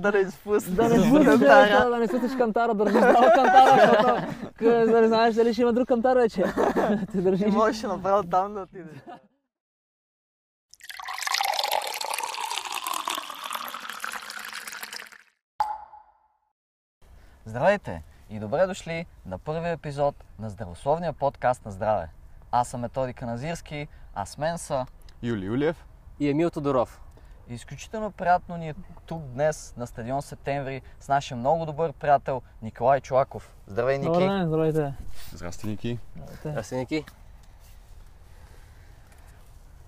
Да не изпуснеш. Да не спуснеш, да, да не спуснеш кантара, държиш долу кантара, защото да не знаеш дали ще има друг кантар вече. Ти Ти държиш. можеш направо там да отидеш. Здравейте и добре дошли на първия епизод на здравословния подкаст на здраве. Аз съм Методи Каназирски, а с мен са Юли Юлиев. И Емил Тодоров. Изключително приятно ни е тук днес на стадион Септември с нашия много добър приятел Николай Чулаков. Здравей, Ники! Добър ден, здравейте. Здрасти, Ники. Здравейте. Здрасти, Ники.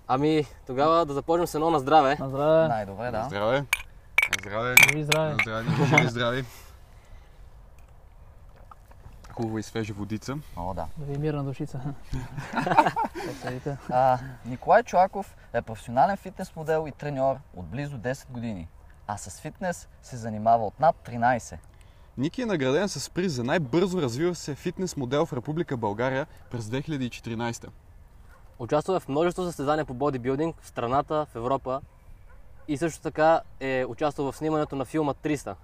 Ами, тогава да започнем с едно на здраве. На здраве. Най-добре, да. Здраве. Здраве. Живи здраве. Здраве, Ники. Живи, здрави. Хубава и свежа водица. О, да. Да ви мирна душица. А, Николай Чулаков е професионален фитнес модел и треньор от близо 10 години, а с фитнес се занимава от над 13. Ники е награден с приз за най-бързо развива се фитнес модел в Република България през 2014. Участва в множество състезания по бодибилдинг в страната, в Европа. И също така е участвал в снимането на филма 300.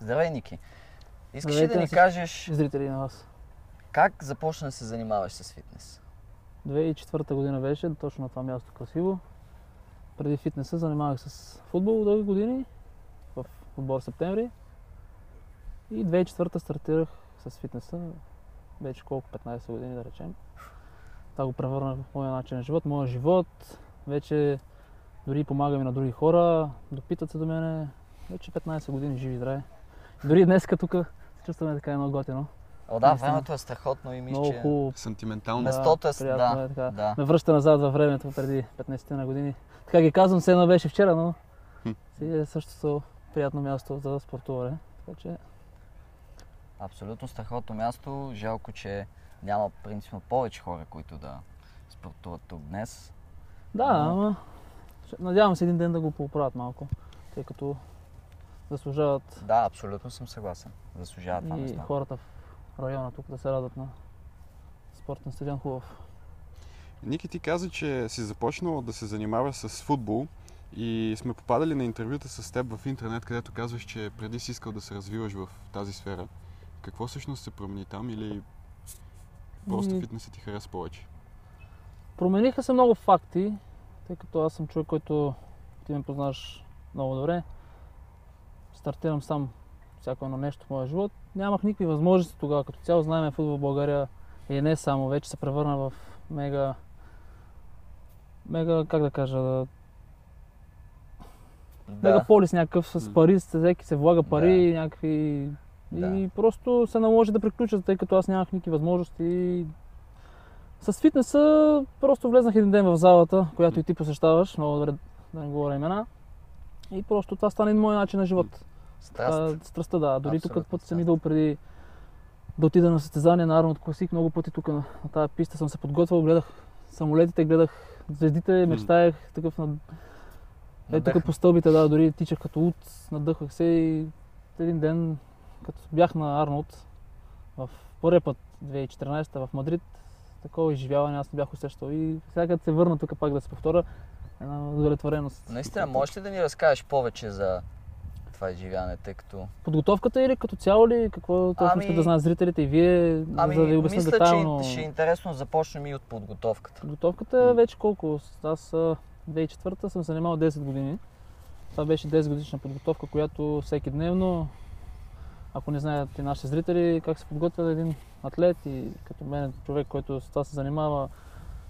Здравей, Ники! Искаш ли да ни кажеш Зрители на вас. как започна да се занимаваш с фитнес? 2004 година беше, точно на това място красиво. Преди фитнеса занимавах с футбол дълги години в отбор септември. И 2004 стартирах с фитнеса. Вече колко? 15 години да речем. Това го превърнах в моя начин на живот, моя живот. Вече дори помагам и на други хора, допитат се до мене. Вече 15 години живи и здраве. Дори днес тук се чувстваме така едно готино. О, да, Наистина. времето е страхотно и мисля, Много хубаво. Сантиментално. Местото е... приятно Да, е така. да. ме връща назад във времето преди 15 на години. Така ги казвам, все едно беше вчера, но Хм. си е същото приятно място за спортуване. Така че Абсолютно страхотно място. Жалко, че няма принципно повече хора, които да спортуват тук днес. да, Ама- ама надявам се един ден да го поправят малко, тъй като заслужават Да, абсолютно съм съгласен. Заслужава това и место. хората в района тук да се радват на спортен стадион хубав. Ники, ти каза, че си започнал да се занимаваш с футбол и сме попадали на интервюта с теб в интернет, където казваш, че преди си искал да се развиваш в тази сфера. Какво всъщност се промени там или просто фитнесът ти хареса повече? Промениха се много факти, тъй като аз съм човек, който ти ме познаваш много добре. Стартирам сам всяко едно нещо в моя живот. Нямах никакви възможности тогава. Като цяло знаем, футбол в България и не само, вече се превърна в мега... Мега, как да кажа, да, Да, мегаполис някакъв с пари, с всеки се влага пари, Да. някакви... Да. И просто се наложи да приключа, тъй като аз нямах никакви възможности. С фитнеса просто влезнах един ден в залата, която и ти посещаваш, много добре да не говоря имена. И просто това стана един мой начин на живот. Страст. Страстта, да. Дори тук път съм идвал преди да отида на състезание на Арнолд Класик. Много пъти тук на, на тази писта съм се подготвил, гледах самолетите, гледах звездите, мечтаях такъв на... Е, тук по стълбите, да, дори тичах като луд, надъхах се и един ден, като бях на Арнолд, в първия път 2014 в Мадрид, такова изживяване аз не бях усещал и сега като се върна тук пак да се повторя, една удовлетвореност. Наистина, можеш ли да ни разкажеш повече за това изживяване, тъй като... Подготовката или като цяло ли? Какво точно Ами- искат да знаят зрителите и вие, Ами, за да ви обясня мисля, детайлно? че ще е интересно започнем и от подготовката. Подготовката е вече колко? Аз а, 2004 съм занимавал 10 години. Това беше 10 годишна подготовка, която всеки дневно, ако не знаят и нашите зрители как се подготвя един атлет и като мен човек, който с това се занимава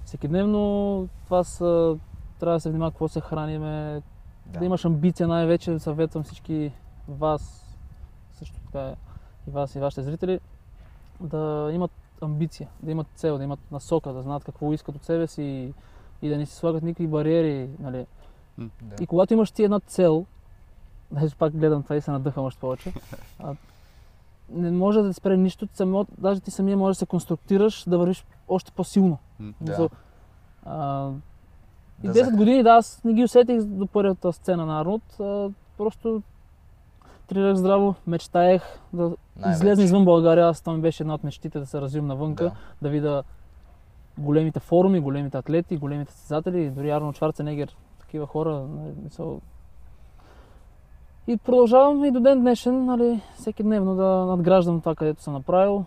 всеки дневно, това са, трябва да се внимава какво се храниме, да. да имаш амбиция най-вече, съветвам всички вас, също така и вас и вашите зрители, да имат амбиция, да имат цел, да имат насока, да знаят какво искат от себе си и, и да не си слагат никакви бариери. Нали. Да. И когато имаш ти една цел, даже пак гледам това и се надъхам още повече, а, не може да те спре нищо, само, даже ти самия можеш да се конструктираш, да вървиш още по-силно. Да. А, и Да 10 зах- години, да, аз не ги усетих до първата сцена на Арнолд. А, просто тренирах здраво, мечтаех да Най-вече. излезна извън България. Аз това ми беше една от мечтите да се развивам навънка, Да. да видя големите форуми, големите атлети, големите състезатели, дори Арнолд Шварценегер, такива хора. нали, Мисъл, И продължавам и до ден днешен, нали, всеки дневно да надграждам това, където съм направил.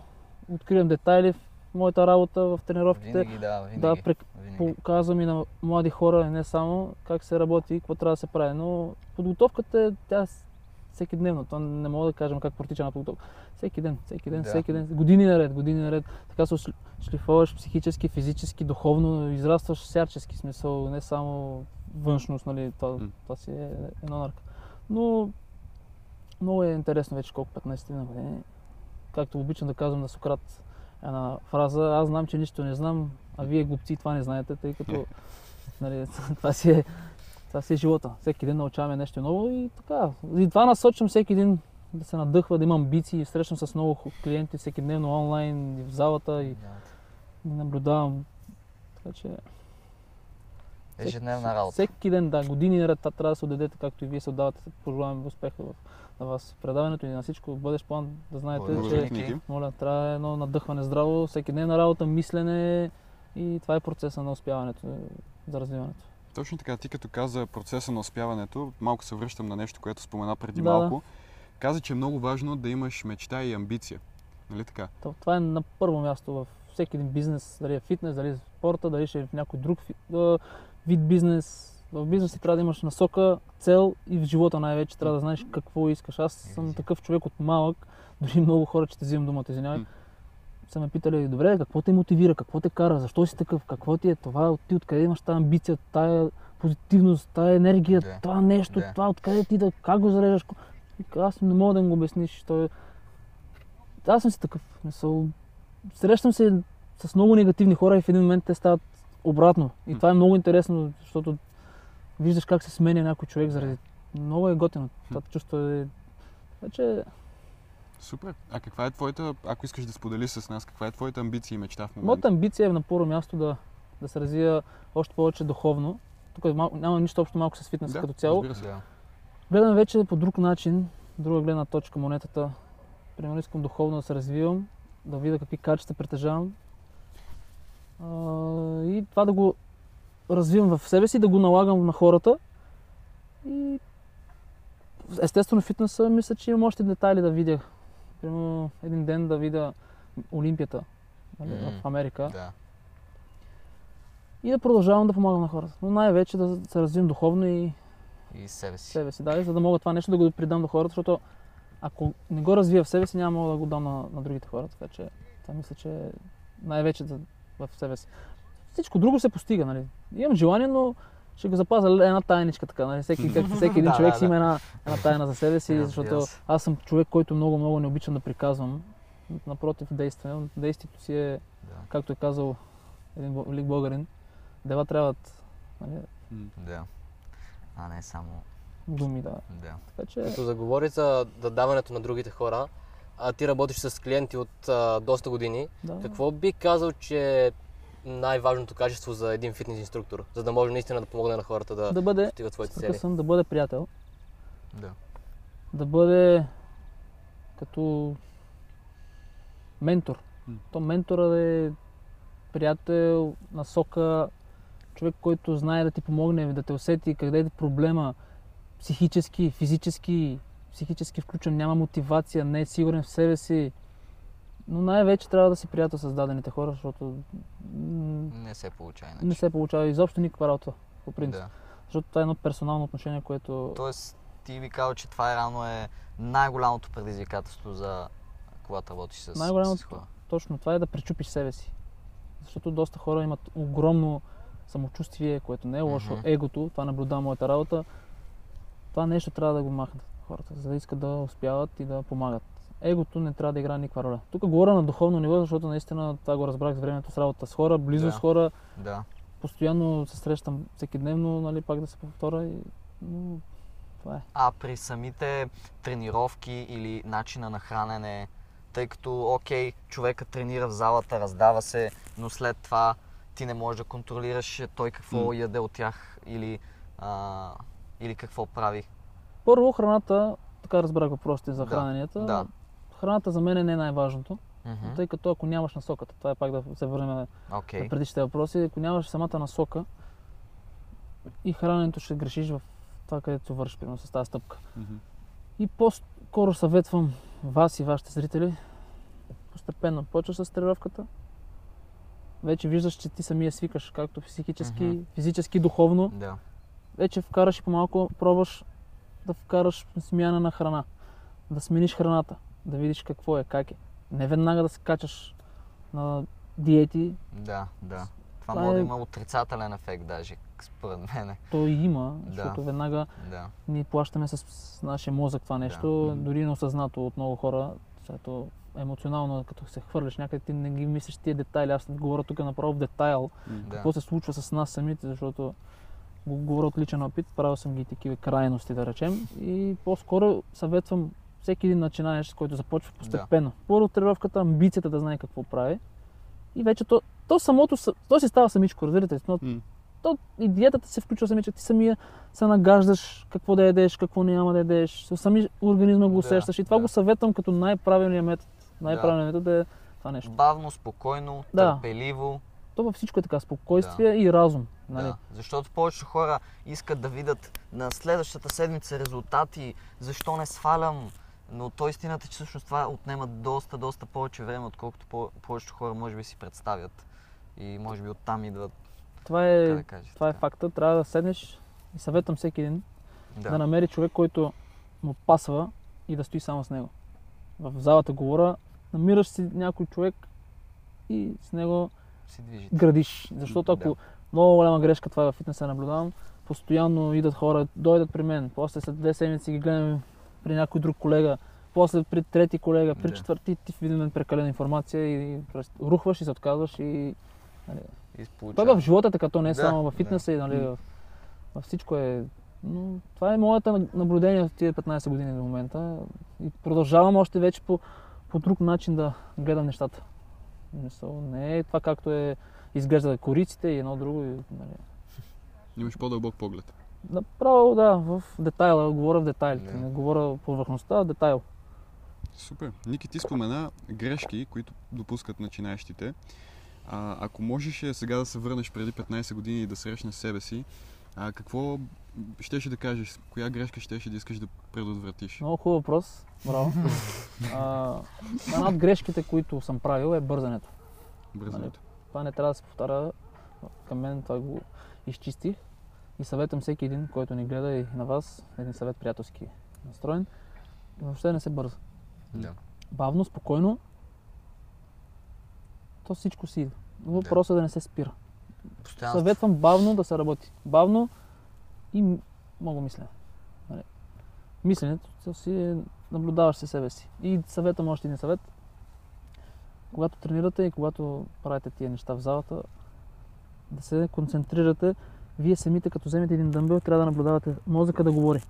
Откривам детайли моята работа, в тренировките. Винаги, да, винаги. Да, прек... винаги. показвам и на млади хора, не само как се работи и какво трябва да се прави. Но подготовката е тя всеки дневно. То не мога да кажем как протича на подготовка. Всеки ден, всеки ден, Да. всеки ден. Години наред, години наред. Така се шлифоваш психически, физически, духовно, израстваш всячески смисъл, не само външност, нали, това, това си е едно нарка. Но много е интересно вече колко 15 на години. Както обичам да казвам на Сократ една фраза, аз знам, че нищо не знам, а вие глупци това не знаете, тъй като нали, това, си е, това си е живота. Всеки ден научаваме нещо ново и така. И това насочвам всеки един да се надъхва, да има амбиции. Срещам с много клиенти всеки дневно онлайн и в залата и Да. наблюдавам. Така че Ежедневна работа. всеки ден, да, години наред трябва да се отдадете, както и вие се отдавате. Пожелавам успеха в, в предаването и на всичко. В бъдещ план да знаете, Благодаря, че Ники. Моля, трябва едно надъхване здраво, всеки ден на работа, мислене и това е процеса на успяването, за развиването. Точно така, ти като каза процеса на успяването, малко се връщам на нещо, което спомена преди Да, малко. Каза, че е много важно да имаш мечта и амбиция. Нали така? То- Това е на първо място в всеки един бизнес, дали е фитнес, дали е спорта, дали ще е в някой друг вид бизнес. В бизнеса трябва да имаш насока, цел и в живота най-вече трябва да знаеш какво искаш. Аз съм такъв човек от малък, дори много хора, че те взимам думата, извинявай, са ме питали, добре, какво те мотивира, какво те кара, защо си такъв, какво ти е това, ти откъде имаш тази амбиция, тая позитивност, тая енергия, Да. това нещо, Да. това откъде ти да, как го зареждаш. Аз не мога да им го обясниш. Той... Аз съм си такъв. в Смисъл, срещам се с много негативни хора и в един момент те стават обратно. И това е много интересно, защото виждаш как се сменя някой човек заради... Много е готино. Това чувство е... Вече Супер. А каква е твоята, ако искаш да споделиш с нас, каква е твоята амбиция и мечта в момента? Моята амбиция е на първо място да, да се развия още повече духовно. Тук е мал, няма нищо общо малко с фитнес Да, като цяло. разбира се. Да. Гледам вече по друг начин, друга гледна точка монетата. Примерно искам духовно да се развивам, да видя какви качества притежавам. А, и това да го развивам в себе си, да го налагам на хората. И естествено фитнеса мисля, че имам още детайли да видя. Примерно един ден да видя Олимпията Мгм. в Америка Да. и да продължавам да помагам на хората. Но най-вече да се развивам духовно и И себе си. себе си, да, за да мога това нещо да го придам до хората, защото ако не го развия в себе си, няма мога да го дам на, на другите хора, така че това мисля, че е най-вече да, в себе си. Всичко друго се постига, нали. Имам желание, но ще го запазя една тайничка така, нали. Всеки, как, всеки един човек си има една, една тайна за себе си, Разбира защото аз съм човек, който много, много не обичам да приказвам. Напротив, действам. Действието си е, както е казал един велик българин, дела трябват нали. Да. А не само. думи, да. Да. Така че... Като заговори за да даването на другите хора, а ти работиш с клиенти от а, доста години, Да. какво би казал, че най-важното качество за един фитнес инструктор, за да може наистина да помогне на хората да, Да бъде постигат своите цели? съм да бъде приятел, Да. да бъде като ментор. М. То ментора да е приятел, насока, човек, който знае да ти помогне, да те усети къде е проблема, психически, физически, психически включен, няма мотивация, не е сигурен в себе си. Но най-вече трябва да си приятел с дадените хора, защото Не се получава иначе. не се получава изобщо никаква работа, по принцип. Да. Защото това е едно персонално отношение, което... Тоест, ти би казал, че това е рано е най-голямото предизвикателство за когато работиш с, Най-голямото- с хора. Точно това е да пречупиш себе си. Защото доста хора имат огромно самочувствие, което не е лошо. Мгм. Егото, това наблюдава моята работа. Това нещо трябва да го махнат хората, за да искат да успяват и да помагат. Егото не трябва да играе никаква роля. Тук говоря на духовно ниво, защото наистина това го разбрах с времето с работа с хора, близо Да. с хора. Да. Постоянно се срещам всеки дневно, нали, пак да се повторя. И... Но това е. А при самите тренировки или начина на хранене, тъй като, окей, човека тренира в залата, раздава се, но след това ти не можеш да контролираш той какво М. яде от тях или, а, или какво прави. Първо, храната, така разбрах въпросите за Да, храненията. да. Храната за мен не е най-важното. Мгм. Тъй като ако нямаш насоката, това е пак да се върнем на Окей. предишните въпроси, ако нямаш самата насока и храненето ще грешиш в това, където вършиш, примерно с тази стъпка. Мгм. И по-скоро съветвам вас и вашите зрители, постепенно почваш с тренировката, вече виждаш, че ти самия свикаш, както психически, Мгм. физически, духовно. Да. Вече вкараш и по-малко пробваш да вкараш смяна на храна, да смениш храната, да видиш какво е, как е. Не веднага да се качаш на диети, Да, да. Това Това може да е- има отрицателен ефект даже, според мен. то и има, Да. защото веднага Да. ние плащаме с, с нашия мозък това нещо, Да. дори неосъзнато от много хора, защото емоционално, като се хвърляш някъде, ти не ги мислиш тия детайли. Аз говоря тук направо в детайл, Да. какво се случва с нас самите, защото го говоря от личен опит, правил съм ги такива крайности, да речем. И по-скоро съветвам всеки един начинаещ, който започва постепенно. Първо тренировката, амбицията да знае какво прави. И вече то, то самото, са- то си става самичко, разбирате? Но М. то и диетата се включва самичко. Ти самия се нагаждаш какво да ядеш, какво няма да ядеш. Сами организма го Да, усещаш. И това да. го съветвам като най-правилният метод. Най-правилният метод е това нещо. Бавно, спокойно, Да. търпеливо. То във всичко е така. Спокойствие и разум. Нали? Да. Защото повечето хора искат да видят на следващата седмица резултати, защо не свалям. Но то истината е, че всъщност това отнема доста, доста повече време, отколкото по- повечето хора може би си представят. И може би оттам идват, Това е, да кажа. това е така. факта. Трябва да седнеш и съветвам всеки един да. Да. намери човек, който му пасва и да стои само с него. В залата говоря, намираш си някой човек и с него Си движите. градиш. Защото ако Да. много голяма грешка, това е във фитнеса наблюдавам, постоянно идат хора, дойдат при мен, после след две седмици ги гледам при някой друг колега, после при трети колега, при Да. четвърти ти в един момент прекалена информация и просто рухваш и се отказваш и нали, Това е в живота така, то не е Да, само в да. фитнеса и нали, в, във всичко е. Но това е моята наблюдение в тия 15 години до момента. И продължавам още вече по, по друг начин да гледам нещата. Не е това както е изглежда кориците и едно друго. И, нали. Имаш по-дълбок поглед. Направо да, в детайла, говоря в детайлите. Да. Не говоря повърхността, а детайл. Супер. Ники, ти спомена грешки, които допускат начинаещите. А, ако можеш е, сега да се върнеш преди 15 години и да срещнеш себе си, а, какво щеше да кажеш? Коя грешка щеше да искаш да предотвратиш? Много хубав въпрос. Браво. а, една от грешките, които съм правил е бързането. Бързането. Това не трябва да се повтаря. Към мен това го изчистих. И съветвам всеки един, който ни гледа и на вас, един съвет приятелски настроен, въобще не се бърза. Да. Бавно, спокойно, то всичко си идва. Въпросът е да не се спира. Постоянство. Съветвам бавно да се работи. Бавно и много мислене. Нали? Мисленето то си е, наблюдаваш се себе си. И съветвам още един съвет. Когато тренирате и когато правите тия неща в залата, да се концентрирате. Вие самите, като вземете един дъмбел, трябва да наблюдавате мозъка да говори.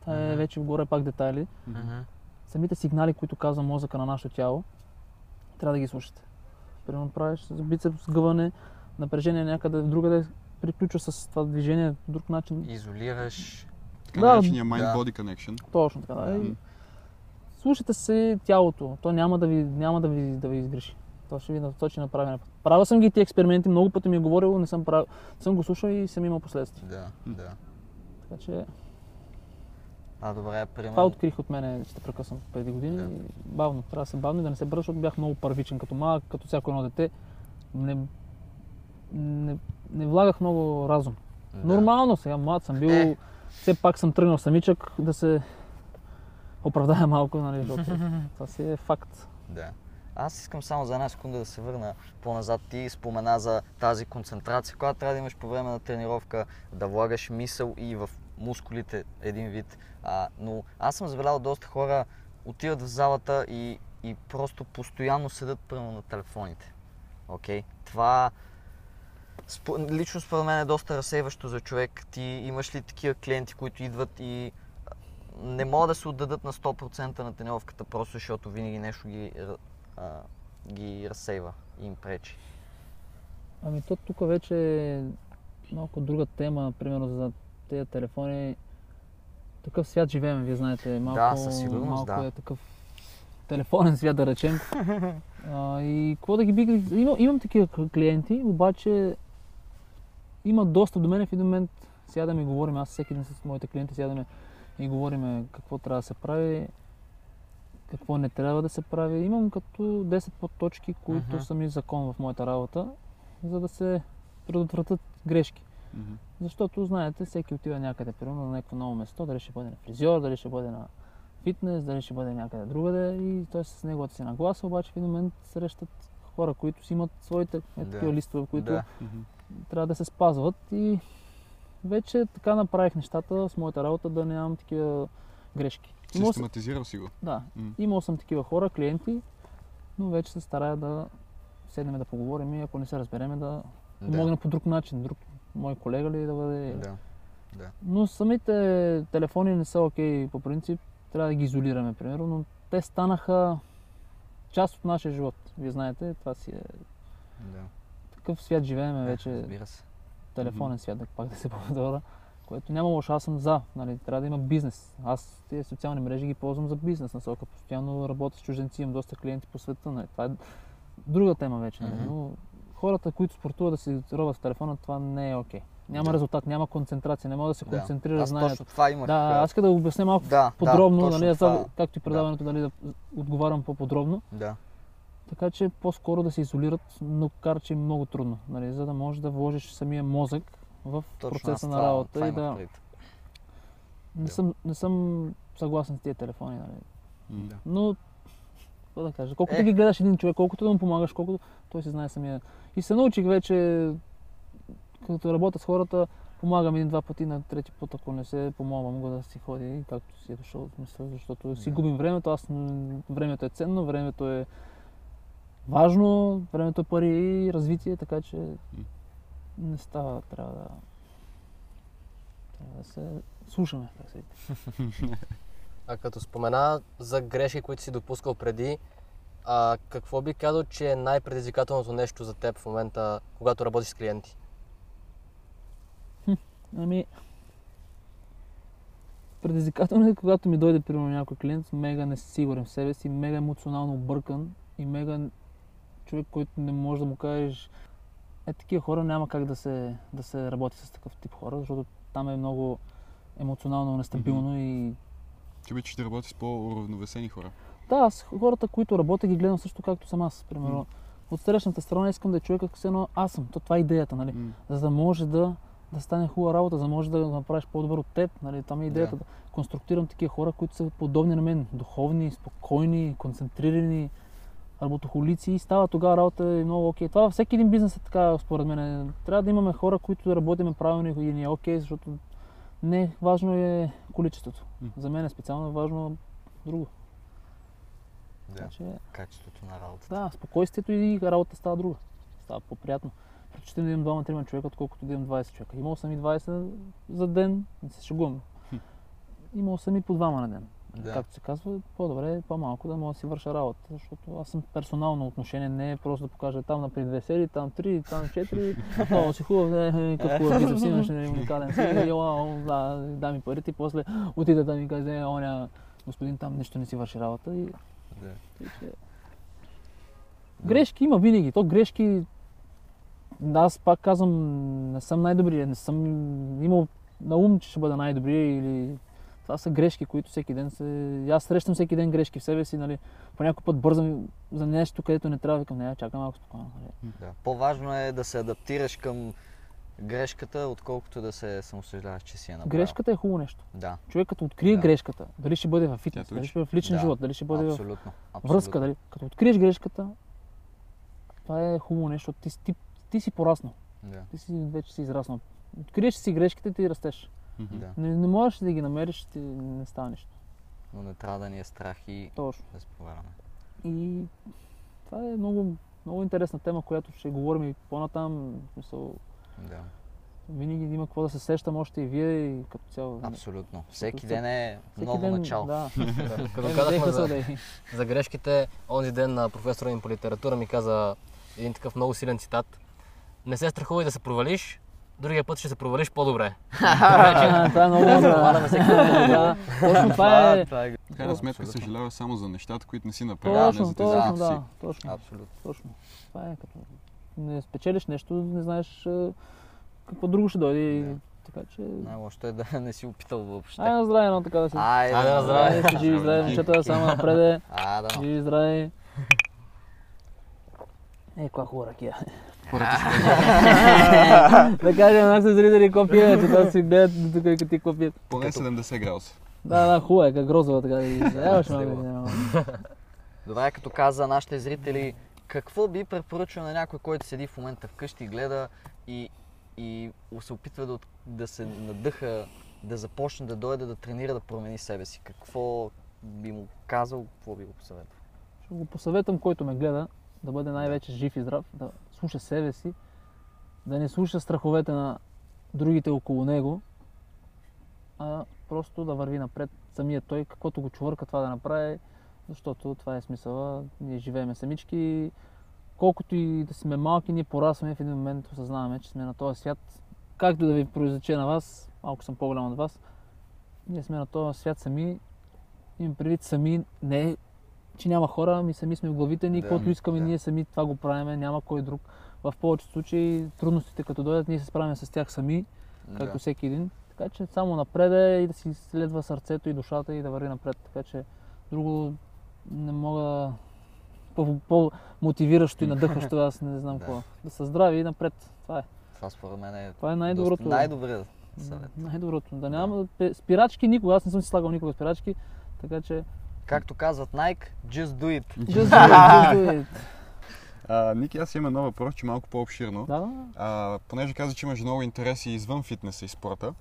Това е вече горе пак детайли. Самите сигнали, които казва мозъка на нашето тяло, трябва да ги слушате. Примерно правиш с бицепс, сгъване, напрежение някъде другаде, приключва с това движение по друг начин. Изолираш. Така Да, наречения да. mind-body connection. Точно така. Да. М. Слушайте се тялото. То няма да ви, няма да ви, да ви изгреши. То ще ви насочи на правилния път. Правил съм ги тези експерименти, много пъти ми е говорил, не съм, правил, съм го слушал и съм имал последствия. Да, да. Така че А, добре, примерно. това открих от мене, ще прекъсвам преди години. Да. Бавно, трябва да се бавно и да не се бърза, защото бях много първичен като малък, като всяко едно дете. Не, не, не влагах много разум. Да. Нормално сега, млад съм бил, Е. все пак съм тръгнал самичък да се оправдая малко, нали, защото това си е факт. Да. Аз искам само за една секунда да се върна по-назад. Ти спомена за тази концентрация, която трябва да имаш по време на тренировка, да влагаш мисъл и в мускулите един вид. А, но аз съм забелязал доста хора отиват в залата и, и просто постоянно седат прямо на телефоните. Окей? Това спо, лично според мен е доста разсейващо за човек. Ти имаш ли такива клиенти, които идват и не могат да се отдадат на 100% на тренировката, просто защото винаги нещо ги, а, ги разсейва и им пречи. Ами то тук вече е малко друга тема, примерно за тези телефони. Такъв свят живеем, вие знаете. Малко, Да, със сигурност, малко да. е такъв телефонен свят, да речем. а, и какво да ги би... Имам, имам такива клиенти, обаче има доста до мен в един момент сядаме и говорим, аз всеки ден с моите клиенти сядаме и говориме какво трябва да се прави, какво не трябва да се прави. Имам като 10 подточки, които Мгм. са ми закон в моята работа, за да се предотвратят грешки. Мгм. Защото, знаете, всеки отива някъде, примерно на някакво ново место, дали ще бъде на фризьор, дали ще бъде на фитнес, дали ще бъде някъде другаде и той с неговата си нагласа, обаче в един момент срещат хора, които си имат своите е, Да. такива листове, които Да. Трябва да се спазват и вече така направих нещата с моята работа да нямам такива грешки. Систематизирал си го. да, М. имал съм такива хора, клиенти, но вече се старая да седнем да поговорим и ако не се разбереме да помогна по друг начин, друг мой колега ли да бъде. Да. Но самите телефони не са окей по принцип, трябва да ги изолираме, примерно, но те станаха част от нашия живот. Вие знаете, това си е Да. такъв свят живееме вече, Разбира се. телефонен свят, да пак да се повторя, което няма лошо, аз съм за, нали, трябва да има бизнес. Аз тези социални мрежи ги ползвам за бизнес насока, постоянно работя с чужденци, имам доста клиенти по света, нали, това е друга тема вече, нали, но хората, които спортуват да си робят с телефона, това не е окей. Няма Да. резултат, няма концентрация, не може да се Да. концентрира Аз знанието. точно това имах. Да, аз иска да го обясня малко да, подробно, да, нали, това. както и предаването, дали да отговарям по-подробно. Да. Така че по-скоро да се изолират, но кар, че е много трудно, нали, за да можеш да вложиш самия мозък в Точно процеса на работа това и да... Не съм, не съм съгласен с тия телефони, нали. Да. Но, какво да кажа, колкото Е. ги гледаш един човек, колкото да му помагаш, колкото той си знае самия. И се научих вече, като работя с хората, помагам един-два пъти, на трети път, ако не се помогна, мога да си ходи както си е дошъл, мисля, защото си Да. губим времето, аз времето е ценно, времето е важно, времето е пари и развитие, така че не става, трябва да, трябва да се слушаме, така се. А като спомена за грешки, които си допускал преди, а, какво би казал, че е най-предизвикателното нещо за теб в момента, когато работиш с клиенти? Ами, предизвикателно е, когато ми дойде, примерно, някой клиент, мега несигурен в себе си, мега емоционално объркан и мега човек, който не може да му кажеш е, такива хора няма как да се, да се работи с такъв тип хора, защото там е много емоционално нестабилно и Ти обичаш да работиш с по-уравновесени хора. да, аз хората, които работя, ги гледам също както съм аз. Примерно, от срещната страна искам да е човек, все едно аз съм. То това е идеята, нали? М. за да може да, да стане хубава работа, за да може да направиш по-добър от теб. Нали? Там е идеята да. конструктирам такива хора, които са подобни на мен. Духовни, спокойни, концентрирани, работохолици и става тогава работа е много окей. Това във всеки един бизнес е така, според мен. Трябва да имаме хора, които да работиме правилно и ни е окей, защото не важно е количеството. За мен е специално важно друго. Да. Че, Качеството на работа. да, спокойствието и работа става друга. Става по-приятно. Предпочитам да имам двама-трима човека, отколкото да имам 20 човека. Имал съм и 20 за ден, не се шегувам. Имал съм и по двама на ден. Да. Както се казва, по-добре е по-малко да мога да си върша работа, защото аз съм персонално отношение, не е просто да покажа там напред две серии, там три, там четири, о, си хубав, е, е, какъв хубав бицепс имаш, е, уникален си, е, ела, да, дай ми парите и после отида да ми каже, е, оня, господин там нещо не си върши работа и Да. че- Грешки има винаги. То грешки, аз пак казвам, не съм най-добрия, не съм имал на ум, че ще бъда най-добрия или това са грешки, които всеки ден се... Аз срещам всеки ден грешки в себе си, нали. По някой път бързам за нещо, където не трябва, викам, не, чакай малко спокойно. Нали. Да. По-важно е да се адаптираш към грешката, отколкото да се самосъждаваш, че си я направил. Грешката е хубаво нещо. Да, Човек като открие Да. грешката, дали ще бъде в фитнес, дали ще бъде в личен Да. живот, дали ще бъде в абсолютно. абсолютно. връзка, дали, като откриеш грешката, това е хубаво нещо. Ти, ти, ти си пораснал. Да. Ти си вече си израснал. Откриеш си грешките, ти растеш. Да. Не, не можеш да ги намериш, ти не става нищо. Но не трябва да ни е страх и Точно. да се повярваме. И това е много, много интересна тема, която ще говорим и по-натам. В смисъл, Да, винаги има какво да се сещам още и вие и като цяло. абсолютно. Всеки ден е Всеки ново ден, начало. Да. Като казахме за, за грешките, онзи ден на професора ми по литература ми каза един такъв много силен цитат. Не се страхувай да се провалиш, другия път ще се провалиш по-добре. Това е много по-добре. да. Точно това е. е... В крайна сметка съжаляваш само за нещата, които не си направил, не за тези, които си. да. Точно. Абсолютно. Точно. Това е като не спечелиш нещо, не знаеш какво друго ще дойде. Така че... Най-лошото е да не си опитал въобще. Ай на здраве, едно така да се... Айде, Айде на здраве. Живи здраве, момчета, само напреде. А, да. Живи и здраве. Е, каква хубава ракия. да кажем на нашите зрители копия, че това си гледат до тук и като ти копия. Поне 70 градуса. Да, да, хубава е, как грозова така. И... Еваш малко. няма. Добре, като каза нашите зрители, какво би препоръчал на някой, който седи в момента вкъщи и гледа и, и се опитва да, да се надъха, да започне да дойде да тренира, да промени себе си? Какво би му казал, какво би го посъветвал? Ще го посъветвам, който ме гледа, да бъде най-вече жив и здрав, да слуша себе си, да не слуша страховете на другите около него, а просто да върви напред самия той, каквото го чувърка това да направи, защото това е смисъла. Ние живееме самички, колкото и да сме малки, ние порасваме в един момент, осъзнаваме, че сме на този свят. Както да ви произвече на вас, малко съм по-голям от вас, ние сме на този свят сами, имам предвид сами, не че няма хора, ами сами сме в главите ни, Да, каквото искаме, да. ние сами това го правиме, няма кой друг. В повечето случаи трудностите като дойдат, ние се справяме с тях сами, както всеки един. Така че само напред е и да си следва сърцето и душата и да върви напред. Така че друго не мога по- по-мотивиращо и надъхващо, аз не знам Да. какво. Да са здрави и напред. Това е. Това според мен е Това е най-доброто. най-добрият съвет. Най-доброто. Да няма пе- спирачки никога. Аз не съм си слагал никога спирачки. Така че Както казват Nike, just do it. Just do it, just do it. А, Ники, аз имам едно въпрос, че малко по-обширно. Да, да. А, понеже каза, че имаш много интереси извън фитнеса и спорта,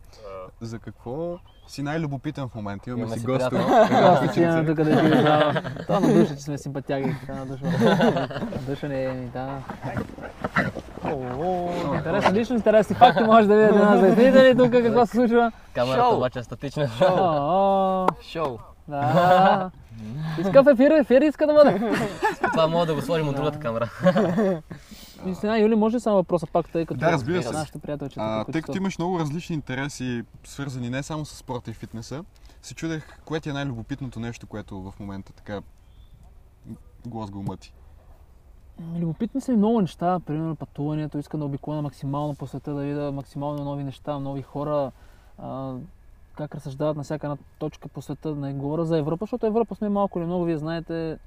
за какво си най-любопитен в момента? Имаме, Имаме си приятел. Аз отивам тук да ги знам. Това надуша, че сме симпатяги. Това надушва. Надушване е, да. Интересно, лично интересни факти може да видите нас за зрители тук какво се случва. Камерата Шоу. обаче е статична. Шоу. да, да. Иска в ефир, ефир иска да бъде. Това мога да го сложим от другата камера. Истина, Юли, може ли само въпроса пак, тъй като Да, разбира се. нашите приятелчета, А, тъй като имаш много различни интереси, свързани не само с спорта и фитнеса, се чудех, кое ти е най-любопитното нещо, което в момента така глас го мъти. Ами, Любопитни са ми много неща, примерно пътуването, искам да обиколя максимално по света, да видя максимално нови неща, нови хора, а, как разсъждават на всяка една точка по света. Не говоря за Европа, защото Европа сме малко или много, вие знаете,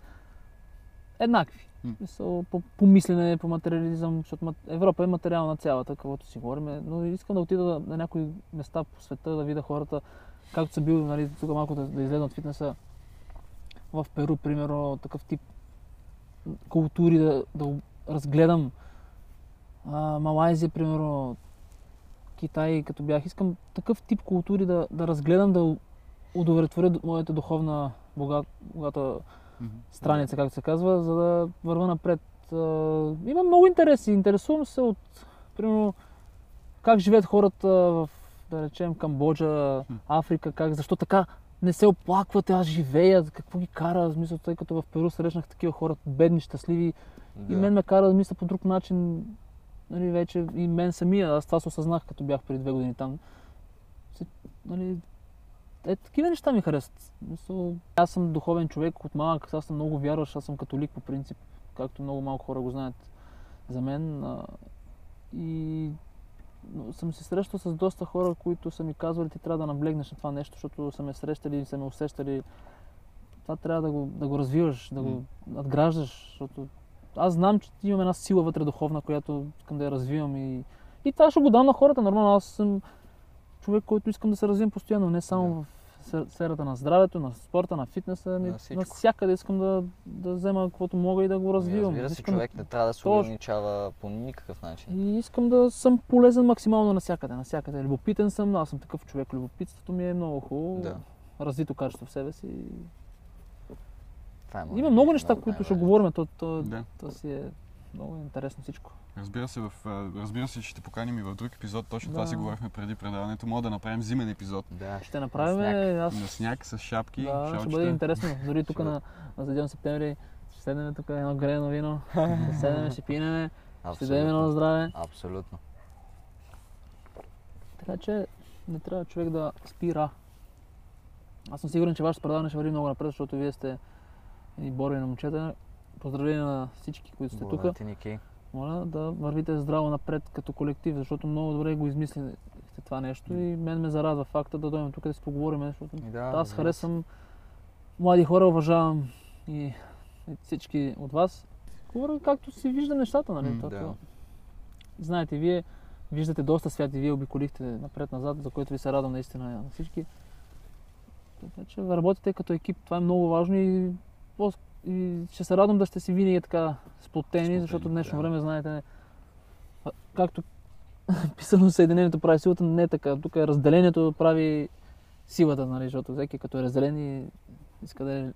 еднакви. Мисъл, по, по мислене, по материализъм, защото Европа е материална цялата, каквото си говорим, но искам да отида на някои места по света, да видя хората, както са бил, нали, тук малко да, да излезна от фитнеса, в Перу, примерно, такъв тип култури да, да разгледам. А, Малайзия, примерно, Китай, като бях, искам такъв тип култури да, да разгледам, да удовлетворя моята духовна богат, богата страница, както се казва, за да върва напред. Имам много интереси, интересувам се от, примерно, как живеят хората в, да речем, Камбоджа, Африка, как, защо така не се оплакват, аз живея, какво ги кара, в смисъл, тъй като в Перу срещнах такива хора, бедни, щастливи, и мен ме кара да мисля по друг начин, нали, вече и мен самия, аз това се осъзнах, като бях преди две години там. Нали, е, такива неща ми харесват. Аз съм духовен човек от малък, аз съм много вярващ, аз съм католик по принцип, както много малко хора го знаят за мен. И но съм се срещал с доста хора, които са ми казвали, ти трябва да наблегнеш на това нещо, защото са ме срещали и са ме усещали. Това трябва да го, да го развиваш, да го надграждаш, защото аз знам, че имам една сила вътре духовна, която искам да я развивам и, и това ще го дам на хората. Нормално, аз съм човек, който искам да се развивам постоянно, не само в сфер- сферата на здравето, на спорта, на фитнеса, ами На всичко. навсякъде искам да, да взема каквото мога и да го развивам. Разбира се, искам, човек не трябва да се ограничава по никакъв начин. и искам да съм полезен максимално навсякъде, навсякъде. Любопитен съм, аз съм такъв човек. Любопитството ми е много хубаво. Да. Развито качество в себе си. Това е, Има много неща, които ще говорим. То, то, Да. то си е много интересно всичко. Разбира се, в, разбира се, че ще поканим и в друг епизод. Точно Да. това си говорихме преди предаването. Мога да направим зимен епизод. Да, Ще направим. сняг. Аз На сняг, с шапки, Да, ще шалчета. бъде интересно. Дори тук Ще на, на за 1 септември ще седнем тук едно грено вино, ще седнем, ще пинеме, ще дадем едно здраве. Абсолютно. Така че не трябва човек да спира. Аз съм сигурен, че вашето предаване ще върви много напред, защото вие сте едни борби на момчета. Поздравления на всички, които сте тук. Моля да вървите здраво напред като колектив, защото много добре го направихте това нещо и мен ме зарадва факта да дойдем тук да си поговорим, защото Да, аз харесвам млади хора, уважавам и, и всички от вас. Говоря както си виждам нещата, нали? Тото- да. Знаете, вие виждате доста свят и вие обиколихте напред-назад, за което ви се радвам наистина на всички. Така че работите като екип, това е много важно и, по- и ще се радвам да сте си винаги така сплотени, Сплотени, защото в днешно да. време, знаете, както писано Съединението прави силата, не е така. Тук е разделението прави силата, нали, защото всеки като е разделен и иска да е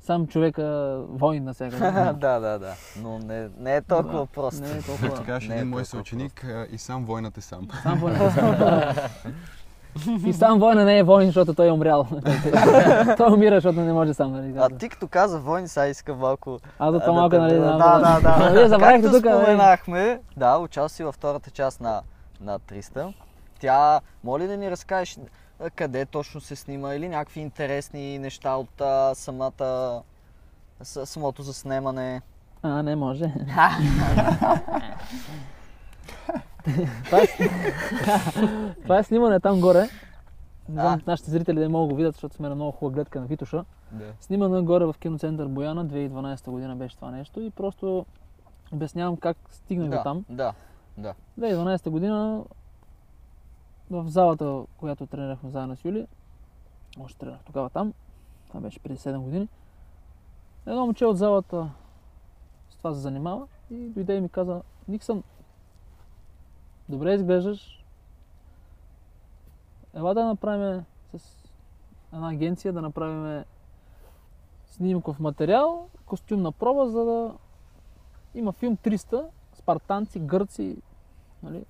сам човека войн на всяка. да, да, да. Но не, не е толкова Да. просто. Не е Както толкова. казваш Не е един мой съученик, и сам войнат е сам. Сам война. И сам война не е войн, защото той е умрял. той умира, защото не може сам. Нали? А ти като каза войни, сега искам малко... А, това да малко, нали? да, да, да. Вие забравихте тук. нали? споменахме, да, участвай във втората част на, на 300. Тя, моли да ни разкажеш къде точно се снима или някакви интересни неща от а, самата, самото заснемане. А, не може. това, е, това е снимане там горе. Не знам, нашите зрители да могат го видят, защото сме на много хубава гледка на Витуша. Да. Снимано горе в киноцентър Бояна, 2012 година беше това нещо и просто обяснявам как стигнах до Да, там. да. 2012 година в залата, която тренирахме заедно с Юли, още тренирах тогава там, това беше преди 7 години, едно момче от залата с това се занимава и дойде и ми каза, Никсън, добре изглеждаш, ела да направим с една агенция, да направим снимков материал, костюмна проба, за да има филм 300, спартанци, гърци, нали?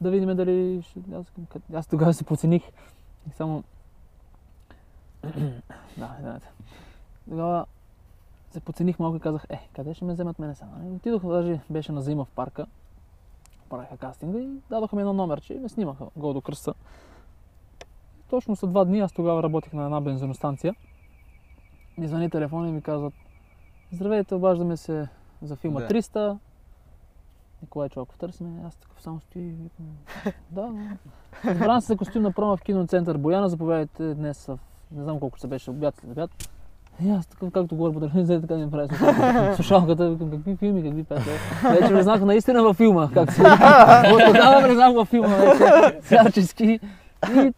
да видим дали ще... Аз, аз тогава се подцених и само... да, знаете. Тогава се подцених малко и казах, е, къде ще ме вземат мене сега? нали? Отидох, даже беше на зима в парка, правиха кастинга и дадоха ми едно номерче и ме снимаха гол до кръста. Точно след два дни аз тогава работих на една бензиностанция. Ми звъни телефона и ми казват, здравейте, обаждаме се за филма Да. 300. Николай Чолков търсиме. Аз такъв само стои и викам, да. Разбран се за костюмна прома в киноцентър Бояна. Заповядайте днес в... Не знам колко се беше, обяд след обяд. И аз такъв, както говоря по телевизия, така ми прави слушалката. слушалката. Викам, какви филми, какви песни. Вече влезнах наистина във филма, как се От тогава влезнах във филма вече, всячески. И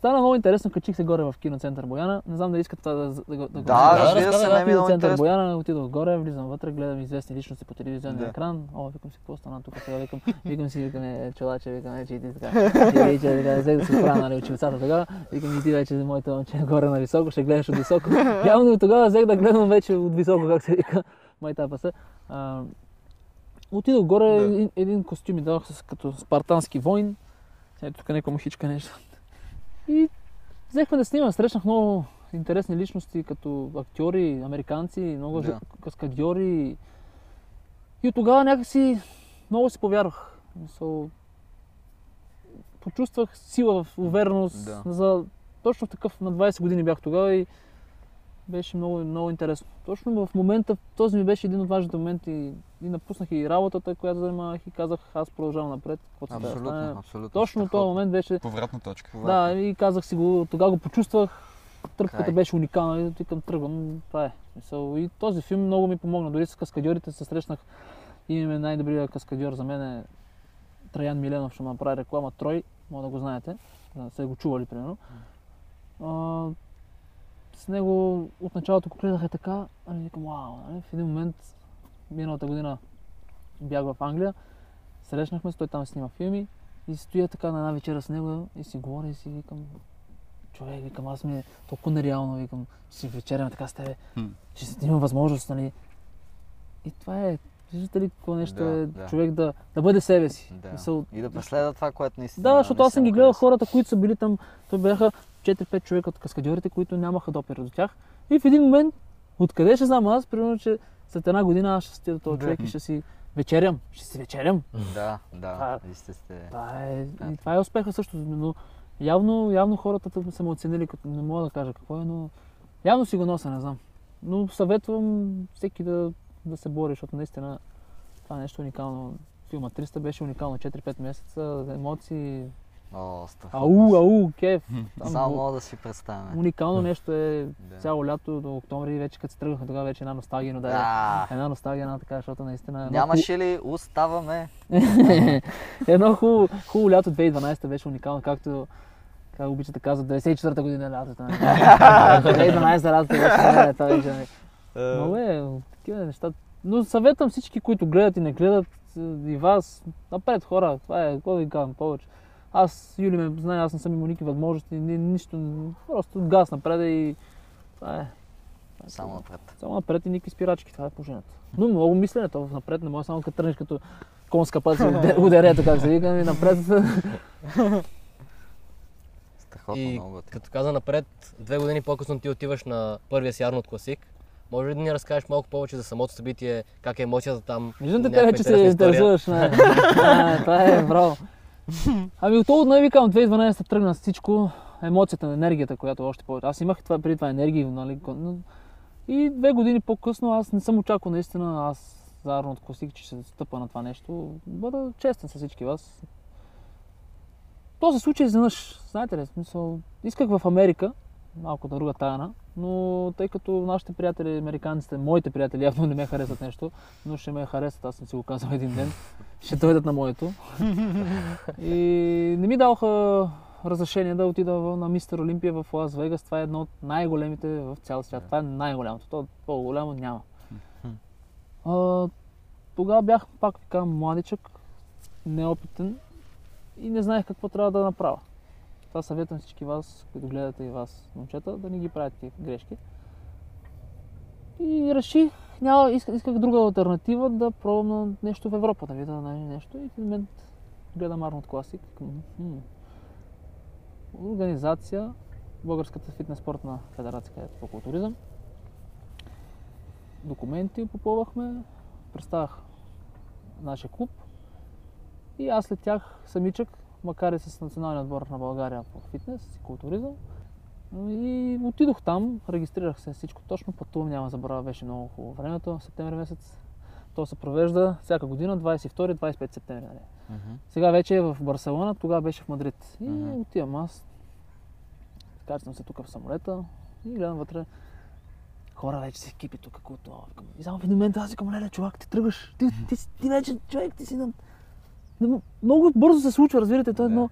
стана много интересно, качих се горе в киноцентър Бояна. Не знам дали искате това да, да, да, да, го Да, разкажа. разбира се, не ми много интересно. Бояна, отидох горе, влизам вътре, гледам известни личности по телевизионния Да. екран. О, викам си, какво стана тук сега, викам, викам си, викам, е, челаче, викам, е, че и ти така. И вече, така, взех да се справя, нали, очевицата тогава. Викам, и ти вече, моето момче, е горе на високо, ще гледаш от високо. Явно и тогава взех да гледам вече от високо, как се вика, майтапа се. А, отидох горе, Да. един, един костюм ми дадох с, като спартански войн. Ето тук някаква мухичка нещо. И взехме да снимам, срещнах много интересни личности, като актьори, американци, много Да. каскадьори. И от тогава някакси много си повярвах. So, почувствах сила, в увереност. Да. За, точно такъв, на 20 години бях тогава и беше много, много интересно. Точно в момента, този ми беше един от важните моменти и напуснах и работата, която занимавах и казах, аз продължавам напред. да стане. Абсолютно, абсолютно. Точно този момент беше Повратна точка. да, и казах си го, тогава го почувствах. Тръпката Край. беше уникална и викам тръгвам, това е. И този филм много ми помогна. Дори с каскадьорите се срещнах. Имаме най-добрият каскадьор за мен е Траян Миленов, ще му направи реклама. Трой, може да го знаете. Да сте го чували, примерно. С него от началото го гледах е така, а викам, вау, нали? в един момент, миналата година бях в Англия, срещнахме се, той там снима филми и стоя така на една вечера с него и си говоря и си викам, човек, викам, аз ми е толкова нереално, викам, ще си вечеряме така с тебе, ще си имам възможност, нали. И това е, виждате ли какво нещо Да, е да. човек да, да бъде себе си. Да. Мисъл, И да преследва това, което наистина да, защото аз съм ги гледал хората, които са били там, то бяха 4-5 човека от каскадьорите, които нямаха допир до тях. И в един момент, откъде ще знам аз, примерно, че след една година аз ще стига до този Да. човек и ще си вечерям. Ще си вечерям. Да, да, Това- вие сте. Това е, Да. това е успеха също, но явно, явно хората са ме оценили, като не мога да кажа какво е, но явно си го нося, не знам. Но съветвам всеки да, да се бори, защото наистина това е нещо уникално. филма 300 беше уникално. 4-5 месеца, емоции, О, ау, ау, кеф. Там Само мога да си представяме. Уникално нещо е цяло лято до октомври, вече като се тръгнахме, тогава вече една носталгия, но да, Да. една носталгия, една така, защото наистина... едно Нямаше ли оставаме? Едно хубаво, хубаво лято 2012 беше уникално, както как обичате казват, 94-та година лятото. нали? 2012 лятото беше, това беше. Нали. Много е, такива неща. Но съветвам всички, които гледат и не гледат, и вас, напред хора, това е, какво ви казвам повече. Аз, Юли ме знае, аз не съм имал никакви възможности, ни, нищо, просто газ напред и това е. Само напред. Само напред и никакви спирачки, това е положението. Но много мислене, то напред не може само като тръгнеш като конска път, ударето, как се вика, и напред. Страхотно И много. като каза напред, две години по-късно ти отиваш на първия си Арнолд Класик. Може ли да ни разкажеш малко повече за самото събитие, как е емоцията там? Виждам те че се интересуваш. Не. А, това е браво. Ами от това най викам 2012 тръгна с всичко, емоцията, енергията, която още повече. Аз имах това преди това енергия, нали, и две години по-късно аз не съм очаквал наистина аз за Арнолд Класик, че ще стъпа на това нещо. Бъда честен с всички вас. То се случи изведнъж, знаете ли, смисъл, исках в Америка, малко друга тайна, но тъй като нашите приятели, американците, моите приятели явно не ме харесват нещо, но ще ме харесат, аз съм си го казал един ден, ще дойдат на моето. И не ми даваха разрешение да отида на Мистер Олимпия в Лас Вегас. Това е едно от най-големите в цял свят. Това е най-голямото. То по-голямо няма. А, тогава бях, пак казвам, младичък, неопитен и не знаех какво трябва да направя. Това съветвам всички вас, които гледате и вас, момчета, да не ги правите грешки. И реших, няма, исках, исках друга альтернатива да пробвам на нещо в Европа, да видя нали, нещо. И в един момент гледам Арнолд Класик. викам, «Хм, Организация, Българската фитнес спортна федерация, по културизъм. Документи попълвахме, представях нашия клуб и аз след тях самичък, макар и с националния отбор на България по фитнес и културизъм. И отидох там, регистрирах се всичко точно, пътувам, няма да забравя, беше много хубаво времето, септември месец. То се провежда всяка година, 22-25 септември. Мгм. Сега вече е в Барселона, тогава беше в Мадрид. И Мгм. отивам аз, качвам се тук в самолета и гледам вътре. Хора вече се екипи тук, които... Викам, И само в един момент аз викам, леле, чувак, ти тръгваш. Ти, ти, си- ти вече, човек, ти си на... Много бързо се случва, разбирате, то е едно...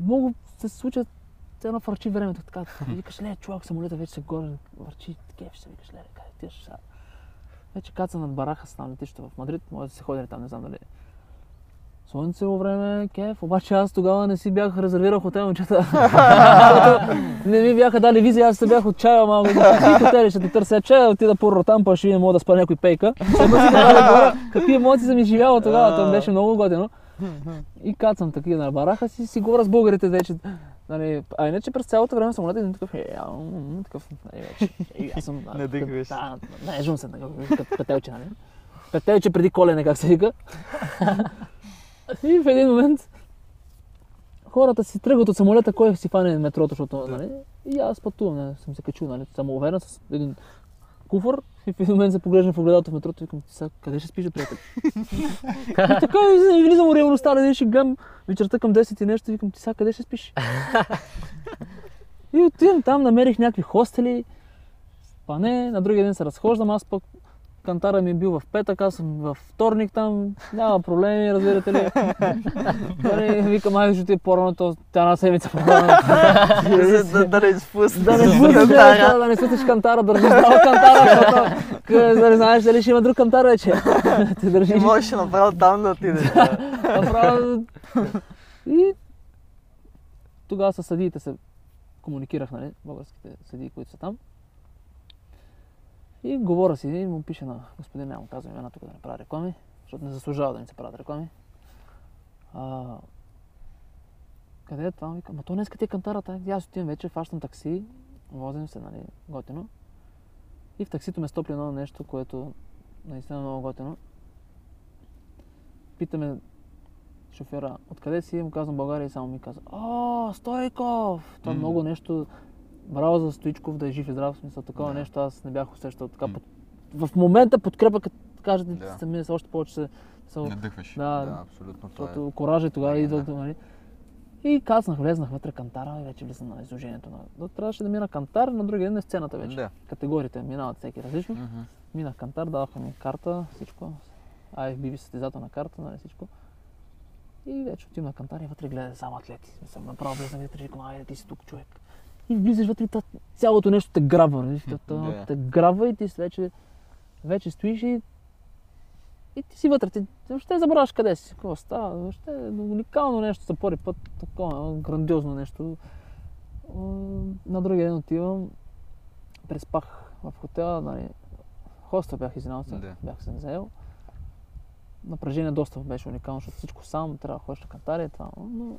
Много се случва, едно върчи времето, така. И викаш, ле, чувак, самолета вече се горе, върчи, кеф се, викаш, леле, къде отиваш сега? Вече каца над Барахас на летището в Мадрид, може да се ходи там, не знам дали. Слънцево време, кеф, обаче аз тогава не си бях резервирал хотел, момчета. Не ми бяха дали визия, аз се бях отчаял малко. Какви хотели ще те търся? Че отида по там, па ще видим, мога да спа някой пейка. Какви емоции съм изживял тогава, това беше много готино. И кацам такива на бараха си, си говоря с българите вече. Нали, а иначе през цялото време самолета един такъв, е, такъв, нали, е, аз съм, Надъхваш се. Да, наежвам се, нали, като петелче, нали. Петелче преди колене, как се вика. И в един момент хората си тръгват от самолета, кой си фане метрото, защото, нали, и аз пътувам, нали, съм се качил, нали, самоуверен с един куфър и в един момент се поглеждам в огледалото в метрото и викам, сега къде ще спиш, приятел? и така и влизам в реалността, нали, ще гледам вечерта към 10 и нещо и викам, ти сега къде ще спиш? и отивам там, намерих някакви хостели, спане, на другия ден се разхождам, аз пък кантара ми е бил в петък, аз съм във вторник там, няма проблеми, разбирате ли. Нали, викам, айде ще ти е по-рано, то тя една седмица по-рано. да, не изпуснеш. Да не спуснеш, да, не спуснеш кантара, държиш здрава кантара, защото да не знаеш дали ще има друг кантар вече. Те държиш можеш направо там да отидеш. направо. И тогава с съдиите се комуникирах, нали, българските съдии, които са там. И говоря си и му пише на господин, няма казвам имена тук да не правя реклами, защото не заслужава да ни се правят реклами. А, къде е това? Викам, ма то днеска ти е кантарата. И аз отивам вече, фащам такси, возим се, нали, готино. И в таксито ме стопли едно нещо, което наистина е много готино. Питаме шофьора, откъде си? Му казвам България и само ми каза, О, Стойков! Това е М. много нещо. Браво за Стоичков да е жив и здрав, смисъл такова нещо, аз не бях усещал така. Под... В момента подкрепа, кът- кажат, Да. да. самия още повече се... се Надъхваш. да, Да, абсолютно. Е. защото коража и тогава Да, идва, да. нали. И кацнах, влезнах вътре кантара и вече влизам на изложението. На... Трябваше да мина кантар, на другия ден на сцената вече. Да. Категориите минават всеки различно. Мгм. Минах кантар, даваха ми карта, всичко. IFBB състезателна карта, нали всичко. И вече отивам на кантар и вътре гледа само атлети. Съм направо влезам вътре и викам, айде ти си тук човек. И влизаш вътре и цялото нещо те грабва, нали? То Да. те грабва и ти вече, вече стоиш и и ти си вътре, ти въобще забравяш къде си, какво става, въобще е уникално нещо за първи път, такова грандиозно нещо. На другия ден отивам, преспах в хотела, нали, хоста бях се, Да. бях се взел. Напрежение доста беше уникално, защото всичко сам, трябва да ходиш на кантари и това, но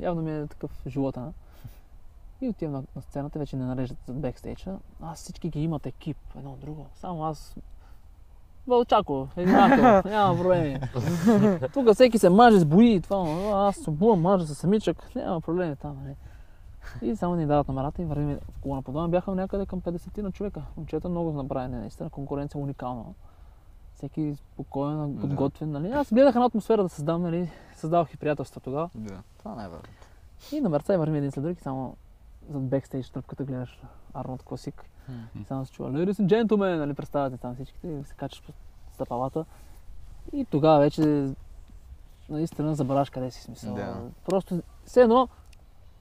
явно ми е такъв живота. не? И отивам на, на сцената, вече не нареждат за бекстейджа. Аз всички ги имат екип, едно друго. Само аз Вълчако, еднакво, няма проблеми. Тук всеки се маже с бои и това, а, аз се буя, мажа с самичък, няма проблеми там. Нали. И само ни дават номерата и вървим в колона по дома. Бяха някъде към 50 на човека. Момчета много направени, наистина конкуренция уникална. Всеки спокоен, подготвен. Нали. Аз гледах една атмосфера да създам, нали. създавах и приятелства тогава. Да. Това не е. И на мерца и вървим един след друг и само зад бекстейдж тръпката гледаш Арнолд Класик. Хм. И само се чува Ladies and Gentlemen, нали, представяте там всичките и се качаш по стъпалата. И тогава вече наистина забравяш къде си смисъл. Да. Просто все едно,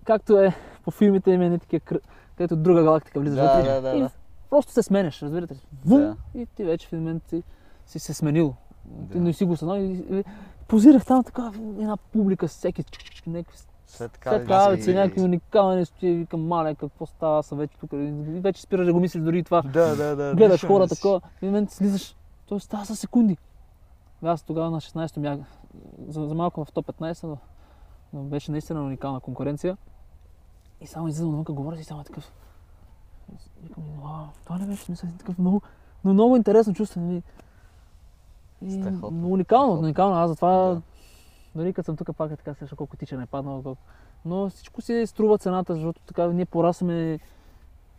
както е по филмите има едни такива, кръ- където друга галактика влизаш Да, вътре. да, да, и да. просто се сменяш, разбирате ли? Вум, Да. и ти вече в един момент си, си се сменил. Да. Ти не си го съзнал и, и позирах там така една публика, всеки чик, чик, чик, някакви След след кавици, някакви уникални неща, и викам, мале, какво става, съм вече тук. И вече спираш да го мислиш дори и това. Да, да, да. Гледаш хора такова, и в момент слизаш, то става с секунди. Аз тогава на 16-то бях за, за малко в топ 15, но, но беше наистина уникална конкуренция. И само излизам навънка, говоря си само такъв. Викам, вау, това не беше смисъл, такъв много, но много интересно чувство. Нали? И, Страхотно. но уникално, Страхотно. уникално. Аз затова, Да. Дори като съм тук пак е така, сега колко тича не е паднало, колко... но всичко си струва цената, защото така ние порасваме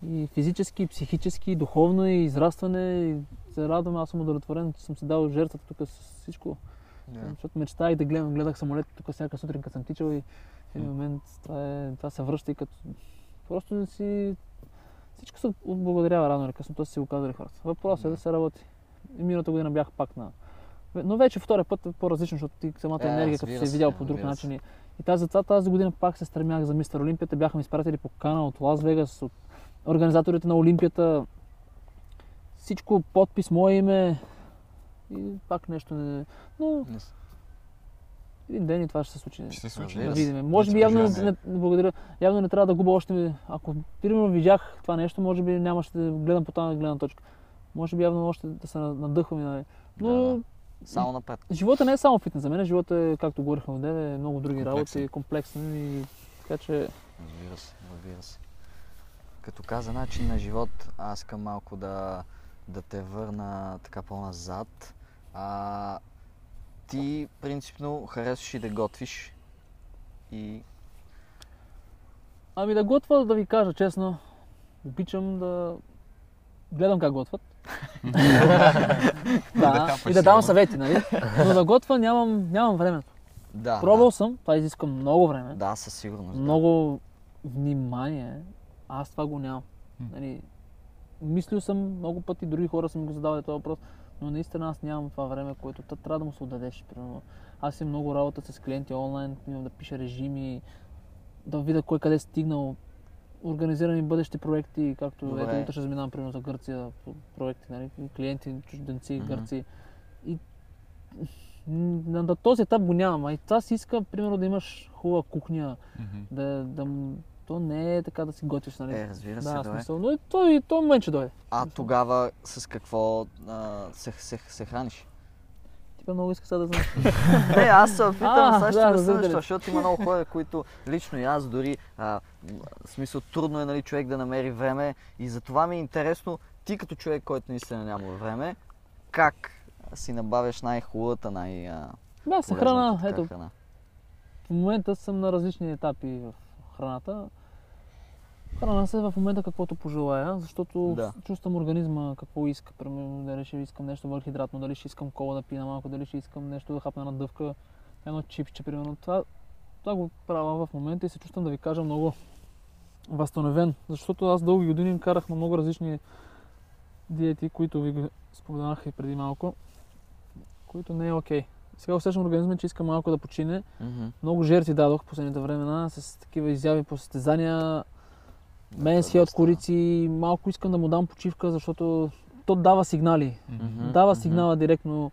и физически, и психически, и духовно, и израстване. И се радвам, аз съм удовлетворен, че съм си дал жертвата тук с всичко. Да. Защото мечтах да гледам, гледах самолети тук всяка сутрин, като съм тичал и в един момент това, е, това се връща и като просто не си... Всичко се отблагодарява рано или късно, то си го казали хората. Въпросът е Да. да се работи. И миналата година бях пак на... Но вече втория път е по-различно, защото ти самата Е, енергия, като си се, е видял по друг начин. И, и тази, затова тази година пак се стремях за Мистер Олимпията. Бяха ми изпратили покана от Лас Вегас, от организаторите на Олимпията. Всичко, подпис, мое име. И пак нещо не... Но един ден и това ще се случи. Ще се случи. Да се. видим. Може Да би явно не, не, благодаря. Явно не трябва да губа още. Ако примерно видях това нещо, може би нямаше да гледам по тази гледна точка. Може би явно още да се надъхвам. Но Да, да. Само напред. живота не е само фитнес. За мен живота е, както говорихме в е много други Комплексен. работи, комплексен и така че Разбира се, разбира се. Като каза начин на живот, аз искам малко да, да те върна така по-назад. А, ти принципно харесваш и да готвиш и Ами да готвя, да ви кажа честно, обичам да гледам как готвят. Да, и да давам съвети, нали? Но да готвя нямам, нямам време. да. Пробвал съм, това изисква много време. Да, да със сигурност. да. много внимание. Аз това го нямам. Нали, мислил съм много пъти, други хора са ми го задавали този въпрос, но наистина аз нямам това време, което та- трябва да му се отдадеш. Примерно. Аз имам много работа с клиенти онлайн, имам да пиша режими, да видя кой къде е стигнал, организирани бъдещи проекти, както Добре. ето утре ще заминавам примерно за Гърция, проекти, нали, клиенти, чужденци, Мгм. гърци. И на, на този етап го нямам. А и това си иска, примерно, да имаш хубава кухня, Мгм. да, да, то не е така да си готвиш, нали? Е, разбира се, да, смисъл. Но и той, и той момент ще дойде. А тогава с какво а, се, се, се храниш? Бе много иска сега да знаеш. Не, аз се опитам, сега ще да, разбира нещо, защото има много хора, които лично и аз дори, а, в смисъл трудно е нали, човек да намери време и затова ми е интересно, ти като човек, който наистина няма време, как си набавяш най-хубавата, най- Да, се храна. Ето, храна. в момента съм на различни етапи в храната. Храна се в момента каквото пожелая, защото Да. чувствам организма какво иска. Примерно, дали ще искам нещо въглехидратно, дали ще искам кола да пина малко, дали ще искам нещо да хапна на дъвка, едно чипче, примерно. Това, това го правя в момента и се чувствам да ви кажа много възстановен, защото аз дълги години карах на много различни диети, които ви споменах и преди малко, които не е окей. Сега усещам организма, че иска малко да почине. Мгм. Много жертви дадох последните времена с такива изяви по състезания, това е менски от корици. Малко искам да му дам почивка, защото то дава сигнали. Мгм, Дава сигнала директно.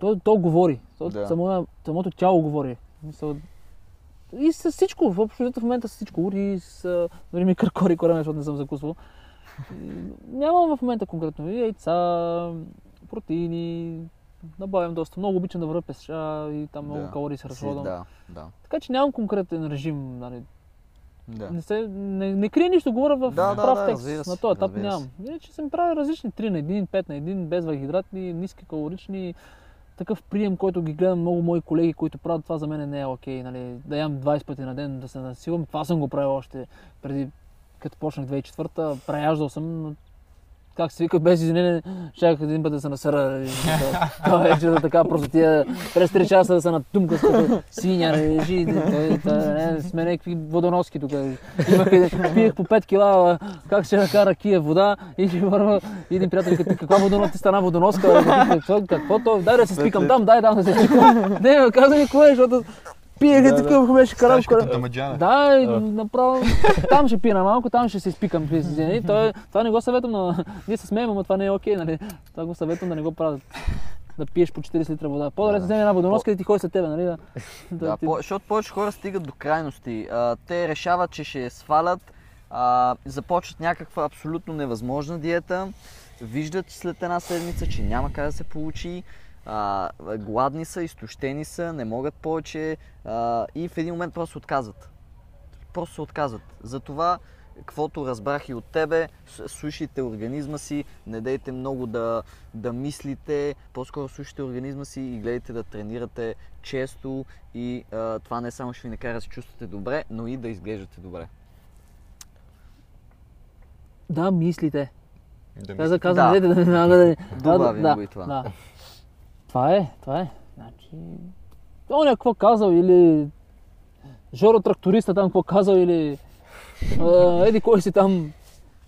То, то говори. То, Да. само, самото тяло говори. Мисъл, И с всичко, в общото в момента с всичко. Ури, с, дори ми кръкори кореме, защото не съм закусвал. Нямам в момента конкретно и яйца, протеини, набавям доста. Много обичам да вървя пеша и там много Да. калории се Си, разходвам. Да, да. Така че нямам конкретен режим. Нали. Да. Не, се, не, не крия нищо, говоря в Да, да, прав да, текст. се, на този етап нямам. Иначе съм правил различни 3 на 1, 5 на 1, без въглехидратни, ниски калорични. Такъв прием, който ги гледам много мои колеги, които правят това за мен не е окей. Нали. Да ям 20 пъти на ден, да се насилвам. Това съм го правил още преди като почнах 2004-та, преяждал съм, но как се вика, без извинение, щях един път да се насъра. Това вече да така, просто тия през 3 часа да се натумка с като свиня, режи, сме някакви водоноски тук. Пиех по 5 кила, как ще накара кия вода и ще върва един приятел като каква водоноска ти стана водоноска, какво, то, дай да се спикам там, дай да се спикам. Не, ми кое, защото пиех и такъв беше карал. Дамаджана. Да, и направо там ще пина малко, там ще се изпикам. Той, това не го съветвам, на... ние се смеем, но това не е окей, нали? Това го съветвам да не го правят. Да пиеш по 40 литра вода. По-добре да, Да. вземе една водоноска и да ти ходи след тебе, нали? Да, Да, ти- по, защото повече хора стигат до крайности. А, те решават, че ще свалят, а, започват някаква абсолютно невъзможна диета, виждат след една седмица, че няма как да се получи, а, гладни са, изтощени са, не могат повече а, и в един момент просто отказват. Просто се отказват. Затова, каквото разбрах и от тебе, слушайте организма си, не дейте много да, да мислите, по-скоро слушайте организма си и гледайте да тренирате често и а, това не само ще ви накара да се чувствате добре, но и да изглеждате добре. Да, мислите. Да Аз да казвам, Да. да. да, да, да, да, Добавям да, го и това. Да. Това е, това е. Значи, оня какво казал или Жоро тракториста там какво казал или а, еди кой си там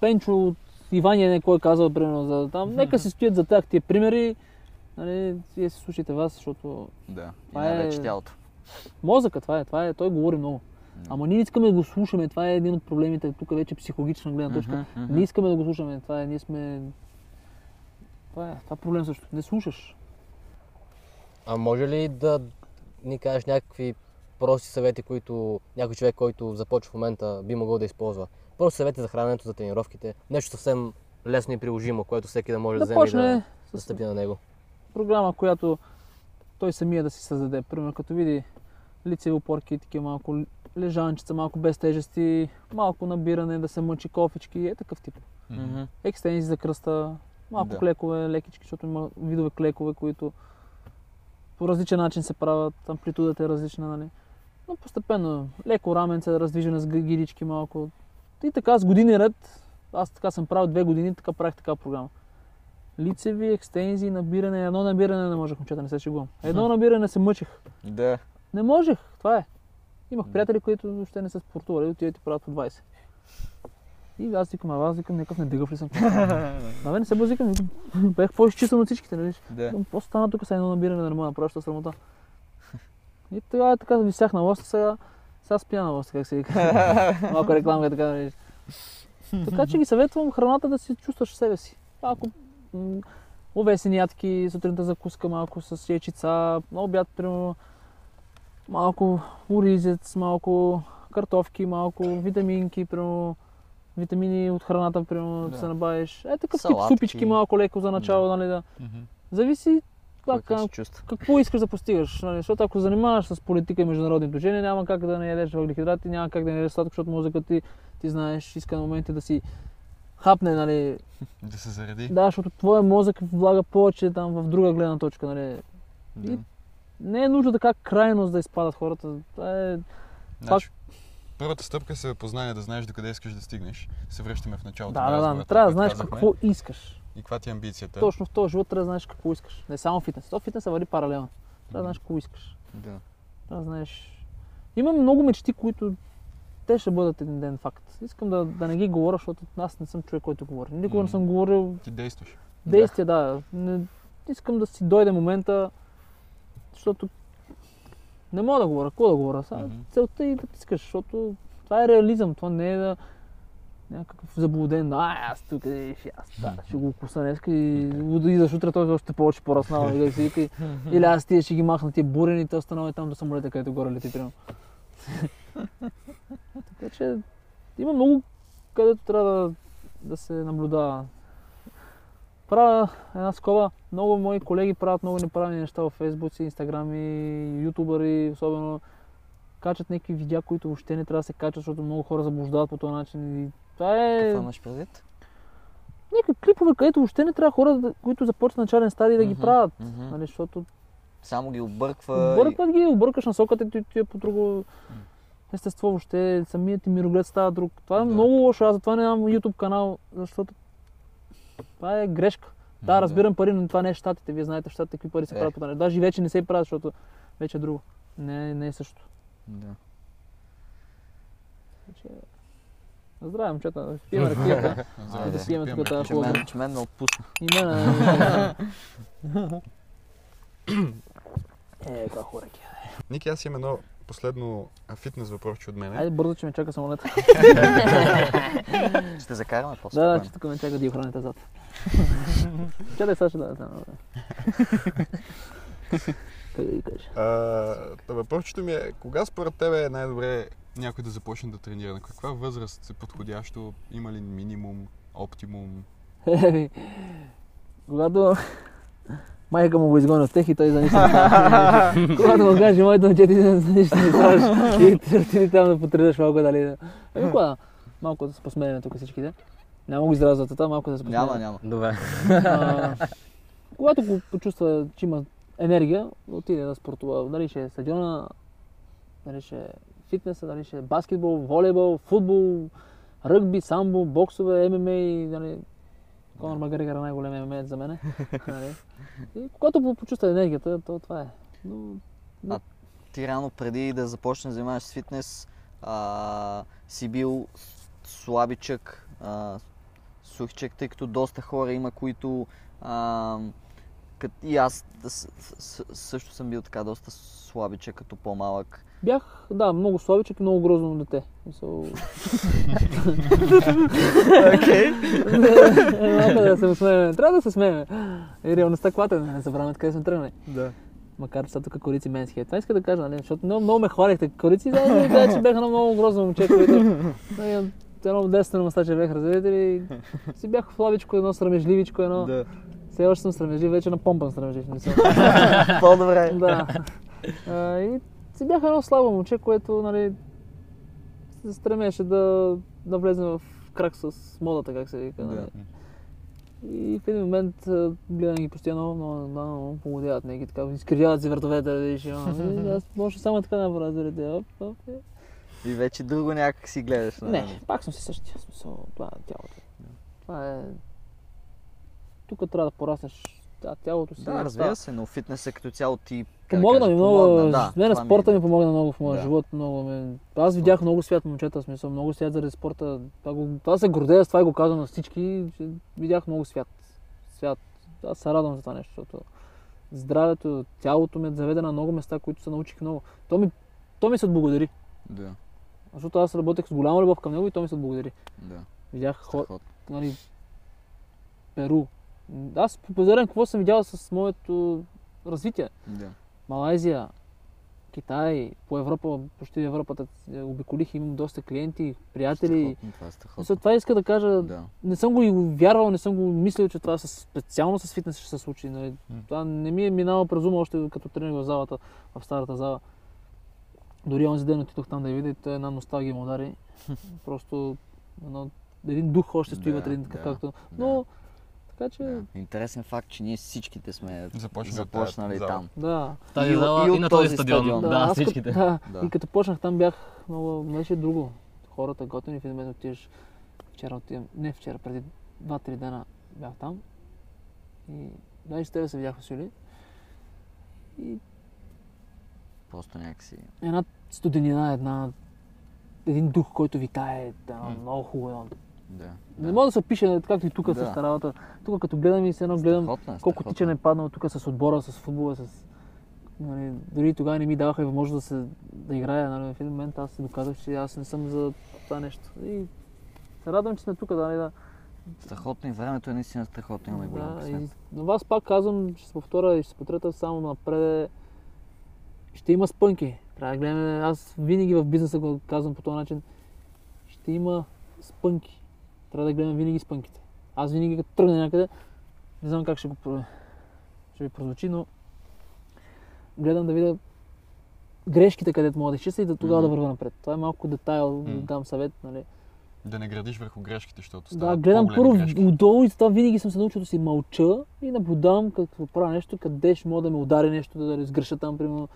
Пенчо от Ивания не кой е казал примерно за там. Нека си стоят за тях тия примери. Нали, вие се слушайте вас, защото Да. И Това е- най-вече тялото. мозъка това е, това е, той говори много. Ама ние не искаме да го слушаме, това е един от проблемите, тук вече психологична гледна точка. Мгм, мгм. Не искаме да го слушаме, това е, ние сме... Това е, това е проблем също, не слушаш. А може ли да ни кажеш някакви прости съвети, които някой човек, който започва в момента, би могъл да използва? Прости съвети за храненето, за тренировките. Нещо съвсем лесно и приложимо, което всеки да може да, Да вземе и почне да, стъпи на него. програма, която той самия да си създаде. Примерно като види лицеви опорки, такива малко лежанчица, малко без тежести, малко набиране, да се мъчи кофички, е такъв тип. Мгм. Екстензи за кръста, малко Да. клекове, лекички, защото има видове клекове, които по различен начин се правят, амплитудата е различна, нали? Но постепенно, леко раменце, раздвижене с ги- гирички малко. И така с години ред, аз така съм правил две години, така правих така програма. Лицеви, екстензии, набиране, едно набиране не можех, момчета, не се шегувам. Едно набиране се мъчих. Да. Не можех, това е. Имах приятели, които въобще не са спортували, отиват и правят по 20. И аз викам, а аз викам, някакъв недъгъв ли съм? На мен се базикам, бях по-изчисан от всичките, нали? Да. Какво стана тук с едно набиране мога да направя, срамота? И тогава така висях на лоста, сега, сега спя на лоста, как се вика. Малко рекламка така да видиш. Така че ги съветвам храната да си чувстваш себе си. Малко м- овесени ядки, сутринта закуска малко с яйчица, на обяд, примерно, малко оризец, малко картофки, малко витаминки, примерно, витамини от храната, примерно, да Да. се набавиш. Е, такъв Салатки. тип супички малко леко за начало, нали, да. Зависи Кой как, как какво искаш да постигаш. Нали? Защото ако занимаваш с политика и международни отношения, няма как да не ядеш въглехидрати, няма как да не ядеш сладко, защото мозъкът ти, ти знаеш, иска на моменти да си хапне, нали? Да се зареди. Да, защото твоя мозък влага повече там в друга гледна точка, нали? Да. Не е нужно така крайност да изпадат хората. Това е... Значи, първата стъпка е самопознание, да знаеш докъде искаш да стигнеш. Се връщаме в началото. Да, да, да. Трябва да знаеш казахме. какво искаш. И каква ти е амбицията. Точно в този живот трябва да знаеш какво искаш. Не само фитнес. То фитнеса върви паралелно. Трябва да знаеш какво искаш. Да. Трябва да знаеш. Имам много мечти, които те ще бъдат един ден факт. Искам да, да не ги говоря, защото аз не съм човек, който говори. Никога не Мгм. съм говорил Ти действаш. действия, да. Не, искам да си дойде момента, защото не мога да говоря. Какво да говоря? Сега, Мгм. Целта е да искаш, защото това е реализъм. Това не е да някакъв заблуден. А, аз тук е, аз да, ще го коса днеска и да идваш утре, той още повече пораснал. И да си вика, или аз тия ще ги махна тия бурени и той останал е там до самолета, където горе лети примерно. така че има много където трябва да, да се наблюдава. Правя една скоба. Много мои колеги правят много неправилни неща в Facebook, Instagram и ютубъри, особено качат някакви видеа, които въобще не трябва да се качат, защото много хора заблуждават по този начин. И това е Какво имаш предвид? някакви клипове, където въобще не трябва хора, които започват начален стадий да ги правят. Мгм. Нали, защото Само ги обърква. объркват ги, объркаш насоката и ти е по друго естество въобще. Самият ти мироглед става друг. Това е Да. много лошо. Аз затова нямам YouTube канал, защото това е грешка. Да, разбирам пари, но това не е щатите. Вие знаете в щатите какви пари се Е. правят по това. Даже вече не се правят, защото вече е друго. Не, не е също. Да. Вече... На Здраве, момчета. Пием ракията. Да си пием тук тази хубава. мен, че мен ме отпусна. И мен. Е, каква хора Ники, аз имам едно последно фитнес въпросче от мен. Айде бързо, че ме чака самолета. Ще закараме после. Да, да, че тук ме чака да охраните зад. Ще да да. Как да ги кажа? А, та въпросчето ми е, кога според тебе е най-добре някой да започне да тренира? На каква възраст е подходящо? Има ли минимум, оптимум? Еми, когато майка му го изгони от тех и той за нищо. Когато му каже, моето момче, ти за нищо не ставаш и ти там да потренираш малко, дали да. Еми, кога? Малко да се посмеем тук всичките. Няма го израза това, малко да се посмеем. Няма, няма. Добре. А, когато го почувства, че има енергия, отиде да спортува. Дали ще е стадиона, дали ще е фитнеса, дали ще е баскетбол, волейбол, футбол, ръгби, самбо, боксове, ММА, нали, Конор Макгрегор е най-големият ММА за мене. Нали. И когато по- почувства енергията, то това е. Но, Ти рано преди да започнеш да занимаваш с фитнес, а, си бил слабичък, а, сухичък, тъй като доста хора има, които а, кът, и аз също съм бил така доста слабичък като по-малък. Бях, да, много слабичък и много грозно дете. Окей. Малко да се смеем. Трябва да се смеем. И реалността клата, не забравяме къде сме тръгнали. Да. Макар че са тук корици менски. Това иска да кажа, нали? Защото много, много ме хвалихте. Корици, да, да, да, че бяха едно много грозно момче, нали, едно десна мастаче бях, разбирате ли? Си бях слабичко, едно срамежливичко, едно... Да. Все още съм срамежлив, вече напомпан срамежлив. Не съм. По-добре. да. И си бях едно слабо момче, което, нали, се стремеше да, да влезе в крак с модата, как се вика. Нали? Да. И в един момент гледам ги постоянно, много, много, много помодяват, неги така, изкривяват се въртовете, да видиш. а, и Аз може само така да направя, е. И вече друго някак си гледаш. Не, нали? пак съм си същия смисъл. Това е тялото. Това е... Тук трябва да пораснеш. Да, тялото си. Да, разбира се, но фитнеса като цяло ти... Помогна ми много. помогна, да, това ми спорта е- ми помогна много в моя Да. живот. Много ме... Аз видях много свят момчета, смисъл, много свят заради спорта. Това, го... това се гордея с това и го казвам на всички. Видях много свят. Свят. Аз се радвам за това нещо, защото здравето, тялото ми е заведе на много места, които се научих много. То ми, то ми се отблагодари. Да, Защото аз работех с голяма любов към него и то ми се отблагодари. да. Видях хора, нали, Перу. Аз попозерям какво съм видял с моето развитие. Да. Малайзия, Китай, по Европа, почти Европа да обиколих, имам доста клиенти, приятели. Страхотно, това е това иска да кажа, Да. не съм го и вярвал, не съм го мислил, че това с, специално с фитнес ще се случи. Нали. Това не ми е минало през ума още като тренирах в залата, в старата зала. Дори онзи ден отидох там да я видя и той една носталгия му удари. Просто едно, един дух още стои Да, вътре, да, както. Но, така Така че, Да. Интересен факт, че ние всичките сме Започнали започнали зала. там. да. Тази И- зала и и, от на този този стадион. стадион. Да, като- всичките. Да. Да. И като почнах там бях много, беше друго. Хората готини, в един момент отиваш. Вчера отивам, не вчера, преди 2-3 дена бях там. И даже с тебе се видях, Васили. И Просто някакси. една студенина, една, един дух, който витае, да, М. много хубаво. Да. Не мога да се пише, както и тук Да. с работа. Тук като гледам и се едно гледам Страхотно е, колко страхотно. тичане е паднало тук с отбора, с футбола, с... Нали, дори тогава не ми даваха и възможност да, се, да играя. Нали, в един момент аз си доказах, че аз не съм за това нещо. И се радвам, че сме тук, да, да, Страхотно и времето е наистина страхотно. Имаме голям да, и на вас пак казвам, ще се повторя и ще се потрета само напред. Ще има спънки. Трябва да гледаме, аз винаги в бизнеса го казвам по този начин. Ще има спънки. Трябва да гледаме винаги спънките. Аз винаги като тръгна някъде, не знам как ще го ще ви прозвучи, но гледам да видя грешките, където мога да изчистя и да тогава Мгм. да вървя напред. Това е малко детайл, да Мгм. дам съвет. Нали. Да не градиш върху грешките, защото Да, гледам първо грешки. отдолу и затова винаги съм се научил да си мълча и наблюдавам като правя нещо, къде ще мога да ме удари нещо, да, да сгреша там, примерно.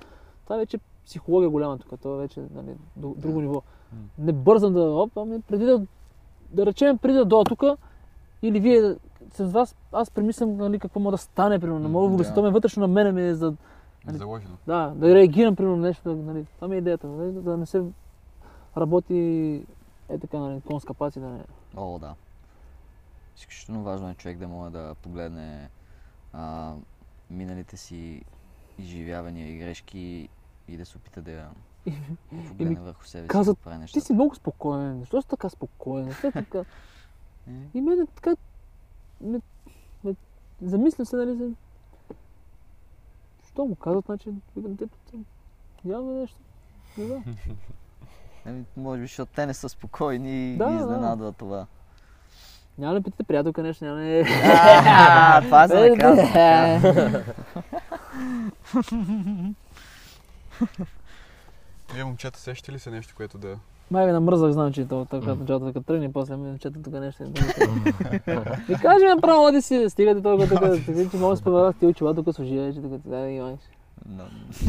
Това вече е психология голяма тук, това вече нали, друго ниво. М. Не бързам да, оп, ами преди да, да речем, преди да дойда тук, или вие с вас, аз премислям нали, какво мога да стане, примерно. Не мога да да. се ме вътрешно на мене ми е за, Нали? Заложено. да, да реагирам, примерно, нещо, нали, това ми е идеята, нали, да не се работи е така, нали, конска паци, да не... О, да. Изключително важно е човек да може да погледне а, миналите си изживявания и грешки и да се опита да я погледне върху себе си. казват, да прави Ти си много спокоен. Защо си така спокоен? Защо така? Е, И мене така... Ме, ме, замисля се, нали, за... Що му казват, значи, викам, те, явно е нещо. Не знам. Еми, може би, защото те не са спокойни и Да, ги да. изненадва това. Няма ли питате приятелка нещо, няма. А, Това се Е, наказва. Вие, момчета, сещате ли се нещо, което да... Май ви намръзах, знам, че то така началото като тръгне, после ми момчета тук нещо. И кажи ми право, оди си, стигате толкова тук, така че мога да спомена с тези очила тук с оживе, че тук да имаш.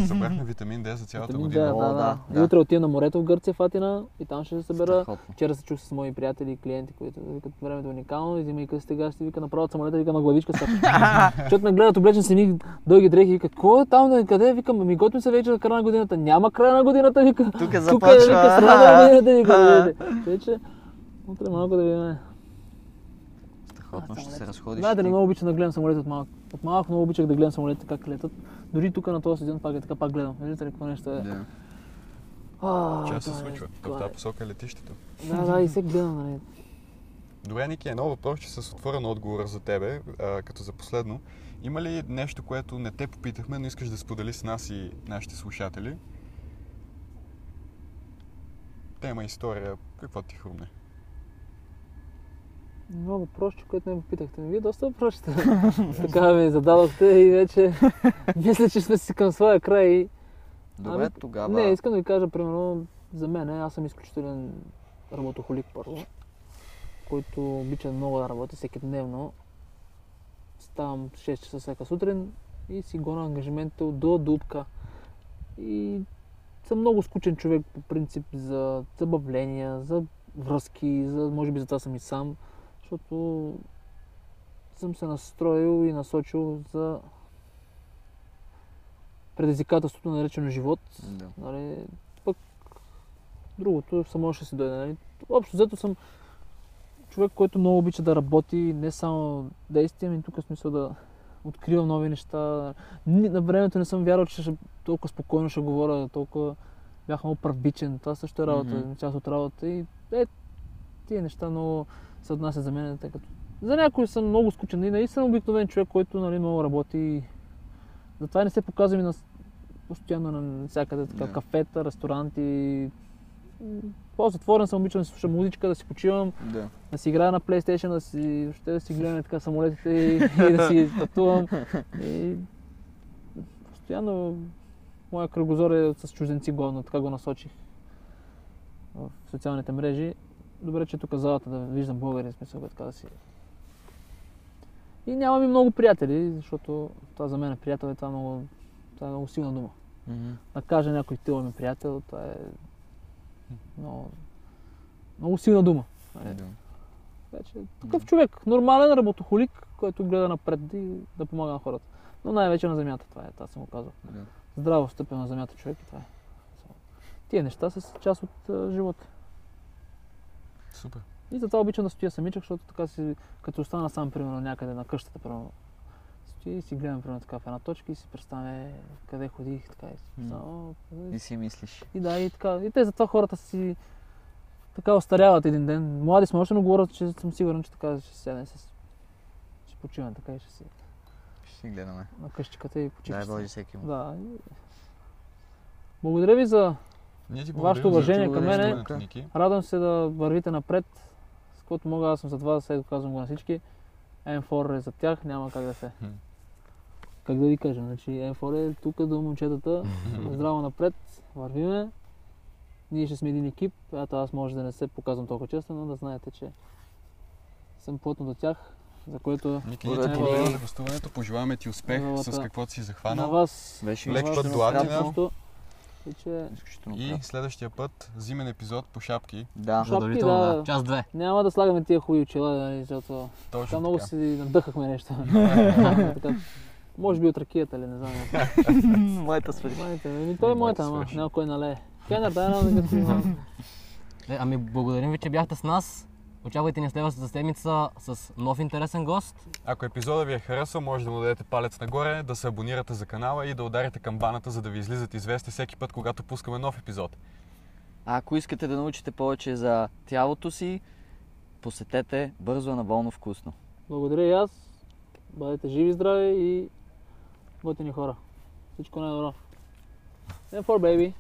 Събрахме витамин D за цялата Витамин година. D, О, да, да. да, И да. утре отивам на морето в Гърция, в Атина и там ще се събера. Страхотно. Вчера се чух с мои приятели и клиенти, които викат времето е уникално, и късите гащи, вика направо от самолета, вика на главичка са. Защото ме гледат облечен с едни дълги дрехи, вика, какво е там, да, къде? Викам, ми готвим се вече за края на годината. Няма края на годината, вика. Тук Тук е, започва. вика, среда на годината, вика. Вече, утре малко да видим. Страхотно ще се разходиш. Знаете ли, ти. много обичам да гледам самолети от малък. От малък много обичах да гледам самолетите как летат. Дори тук на този стадион пак е така, пак гледам. Виждате ли какво нещо е? Да. А, Често се е- случва. В това тази е. посока е летището. Да, да, и се гледам, нали. Добре, Ники, едно въпрос, че с отворен отговор за тебе, а, като за последно. Има ли нещо, което не те попитахме, но искаш да сподели с нас и нашите слушатели? Тема, история, какво ти хрумне? Много въпросче, което ме попитахте. Вие доста въпросите. така ми зададохте и вече мисля, че сме си към своя край. и- Добре, Ами, тогава. Не, искам да ви кажа, примерно, за мен, аз съм изключителен работохолик първо, който обича много да работи всеки дневно. Ставам 6 часа всяка сутрин и си гоня ангажиментите от до дупка. И съм много скучен човек по принцип за забавления, за връзки, за, може би затова съм и сам, защото съм се настроил и насочил за предизвикателството, наречено живот. Да. Нали, пък другото само ще си дойде. Нали. Общо взето съм човек, който много обича да работи, не само действия, ми тук в смисъл да откривам нови неща. На времето не съм вярвал, че ще, толкова спокойно ще говоря, толкова бях много правбичен. Това също е работа, Мгм. част от работа. И е, тия неща много се отнасят за мен, тъй като за някой съм много скучен и наистина обикновен човек, който нали, много работи. Затова не се показвам и на постоянно на навсякъде, така, Да. кафета, ресторанти. По-затворен съм, обичам да си слушам музичка, да си почивам, Да. да си играя на PlayStation, да си, въобще да си гледам така самолетите и, и да си пътувам. И постоянно моя кръгозор е с чужденци главно, така го насочих в социалните мрежи. Добре, че тук залата да виждам българи, в смисъл, бе, така да си И нямам и много приятели, защото това за мен е приятел и това е много, това е много силна дума. Мгм. Да каже някой ти ми приятел, това е много, много силна дума. Е, Вече такъв човек, нормален работохолик, който гледа напред и да помага на хората. Но най-вече на земята, това е, това съм го казал. Да. Здраво стъпен на земята човек и това е. Тия неща са част от живота. Супер. И затова обичам да стоя самичък, защото така си, като остана сам, примерно, някъде на къщата, примерно, стоя и си гледам, примерно, така в една точка и си представям, е, къде ходих, така и си представям, «О, къде И си мислиш. и да, и така. И те затова хората си така остаряват един ден. Млади сме още, но говорят, че съм сигурен, че така ще седне с... Ще почивам така и ще си Ще си гледаме. на къщичката и почивам. Дай Боже всеки му. Да. Благодаря ви за... Ние ти Вашето уважение към мене. гостуването, Ники. Радвам се да вървите напред. С което мога, аз съм за това, да се казвам го на всички. M4 е за тях, няма как да се. Как да ви кажа, значи M4 е тук до момчетата. Здраво напред, вървиме. Ние ще сме един екип. Ето аз може да не се показвам толкова често, но да знаете, че съм плътно до тях, за което Ники, ние ти Благодаря. за гостуването. Пожелаваме ти успех с каквото си на захванал. вас Беше Лек на път вас до Атина. И че изключително И следващия път зимен епизод по шапки. Да. Шапки, да. да. Час две. няма да слагаме тия хубави очила, нали, защото така Точно много така. си надъхахме нещо. така, може би от ракията ли, не знам. Моята свърши. Моята, ами той е моята, ама няма кой налее. Кенър, дай едно да. Е, Ами благодарим ви, че бяхте с нас. Очаквайте ни следващата седмица с нов интересен гост. Ако епизода ви е харесал, може да му дадете палец нагоре, да се абонирате за канала и да ударите камбаната, за да ви излизат извести всеки път, когато пускаме нов епизод. А ако искате да научите повече за тялото си, посетете бързо, наволно, вкусно. Благодаря и аз. Бъдете живи, здрави и готини хора. Всичко най-добро. M4, baby!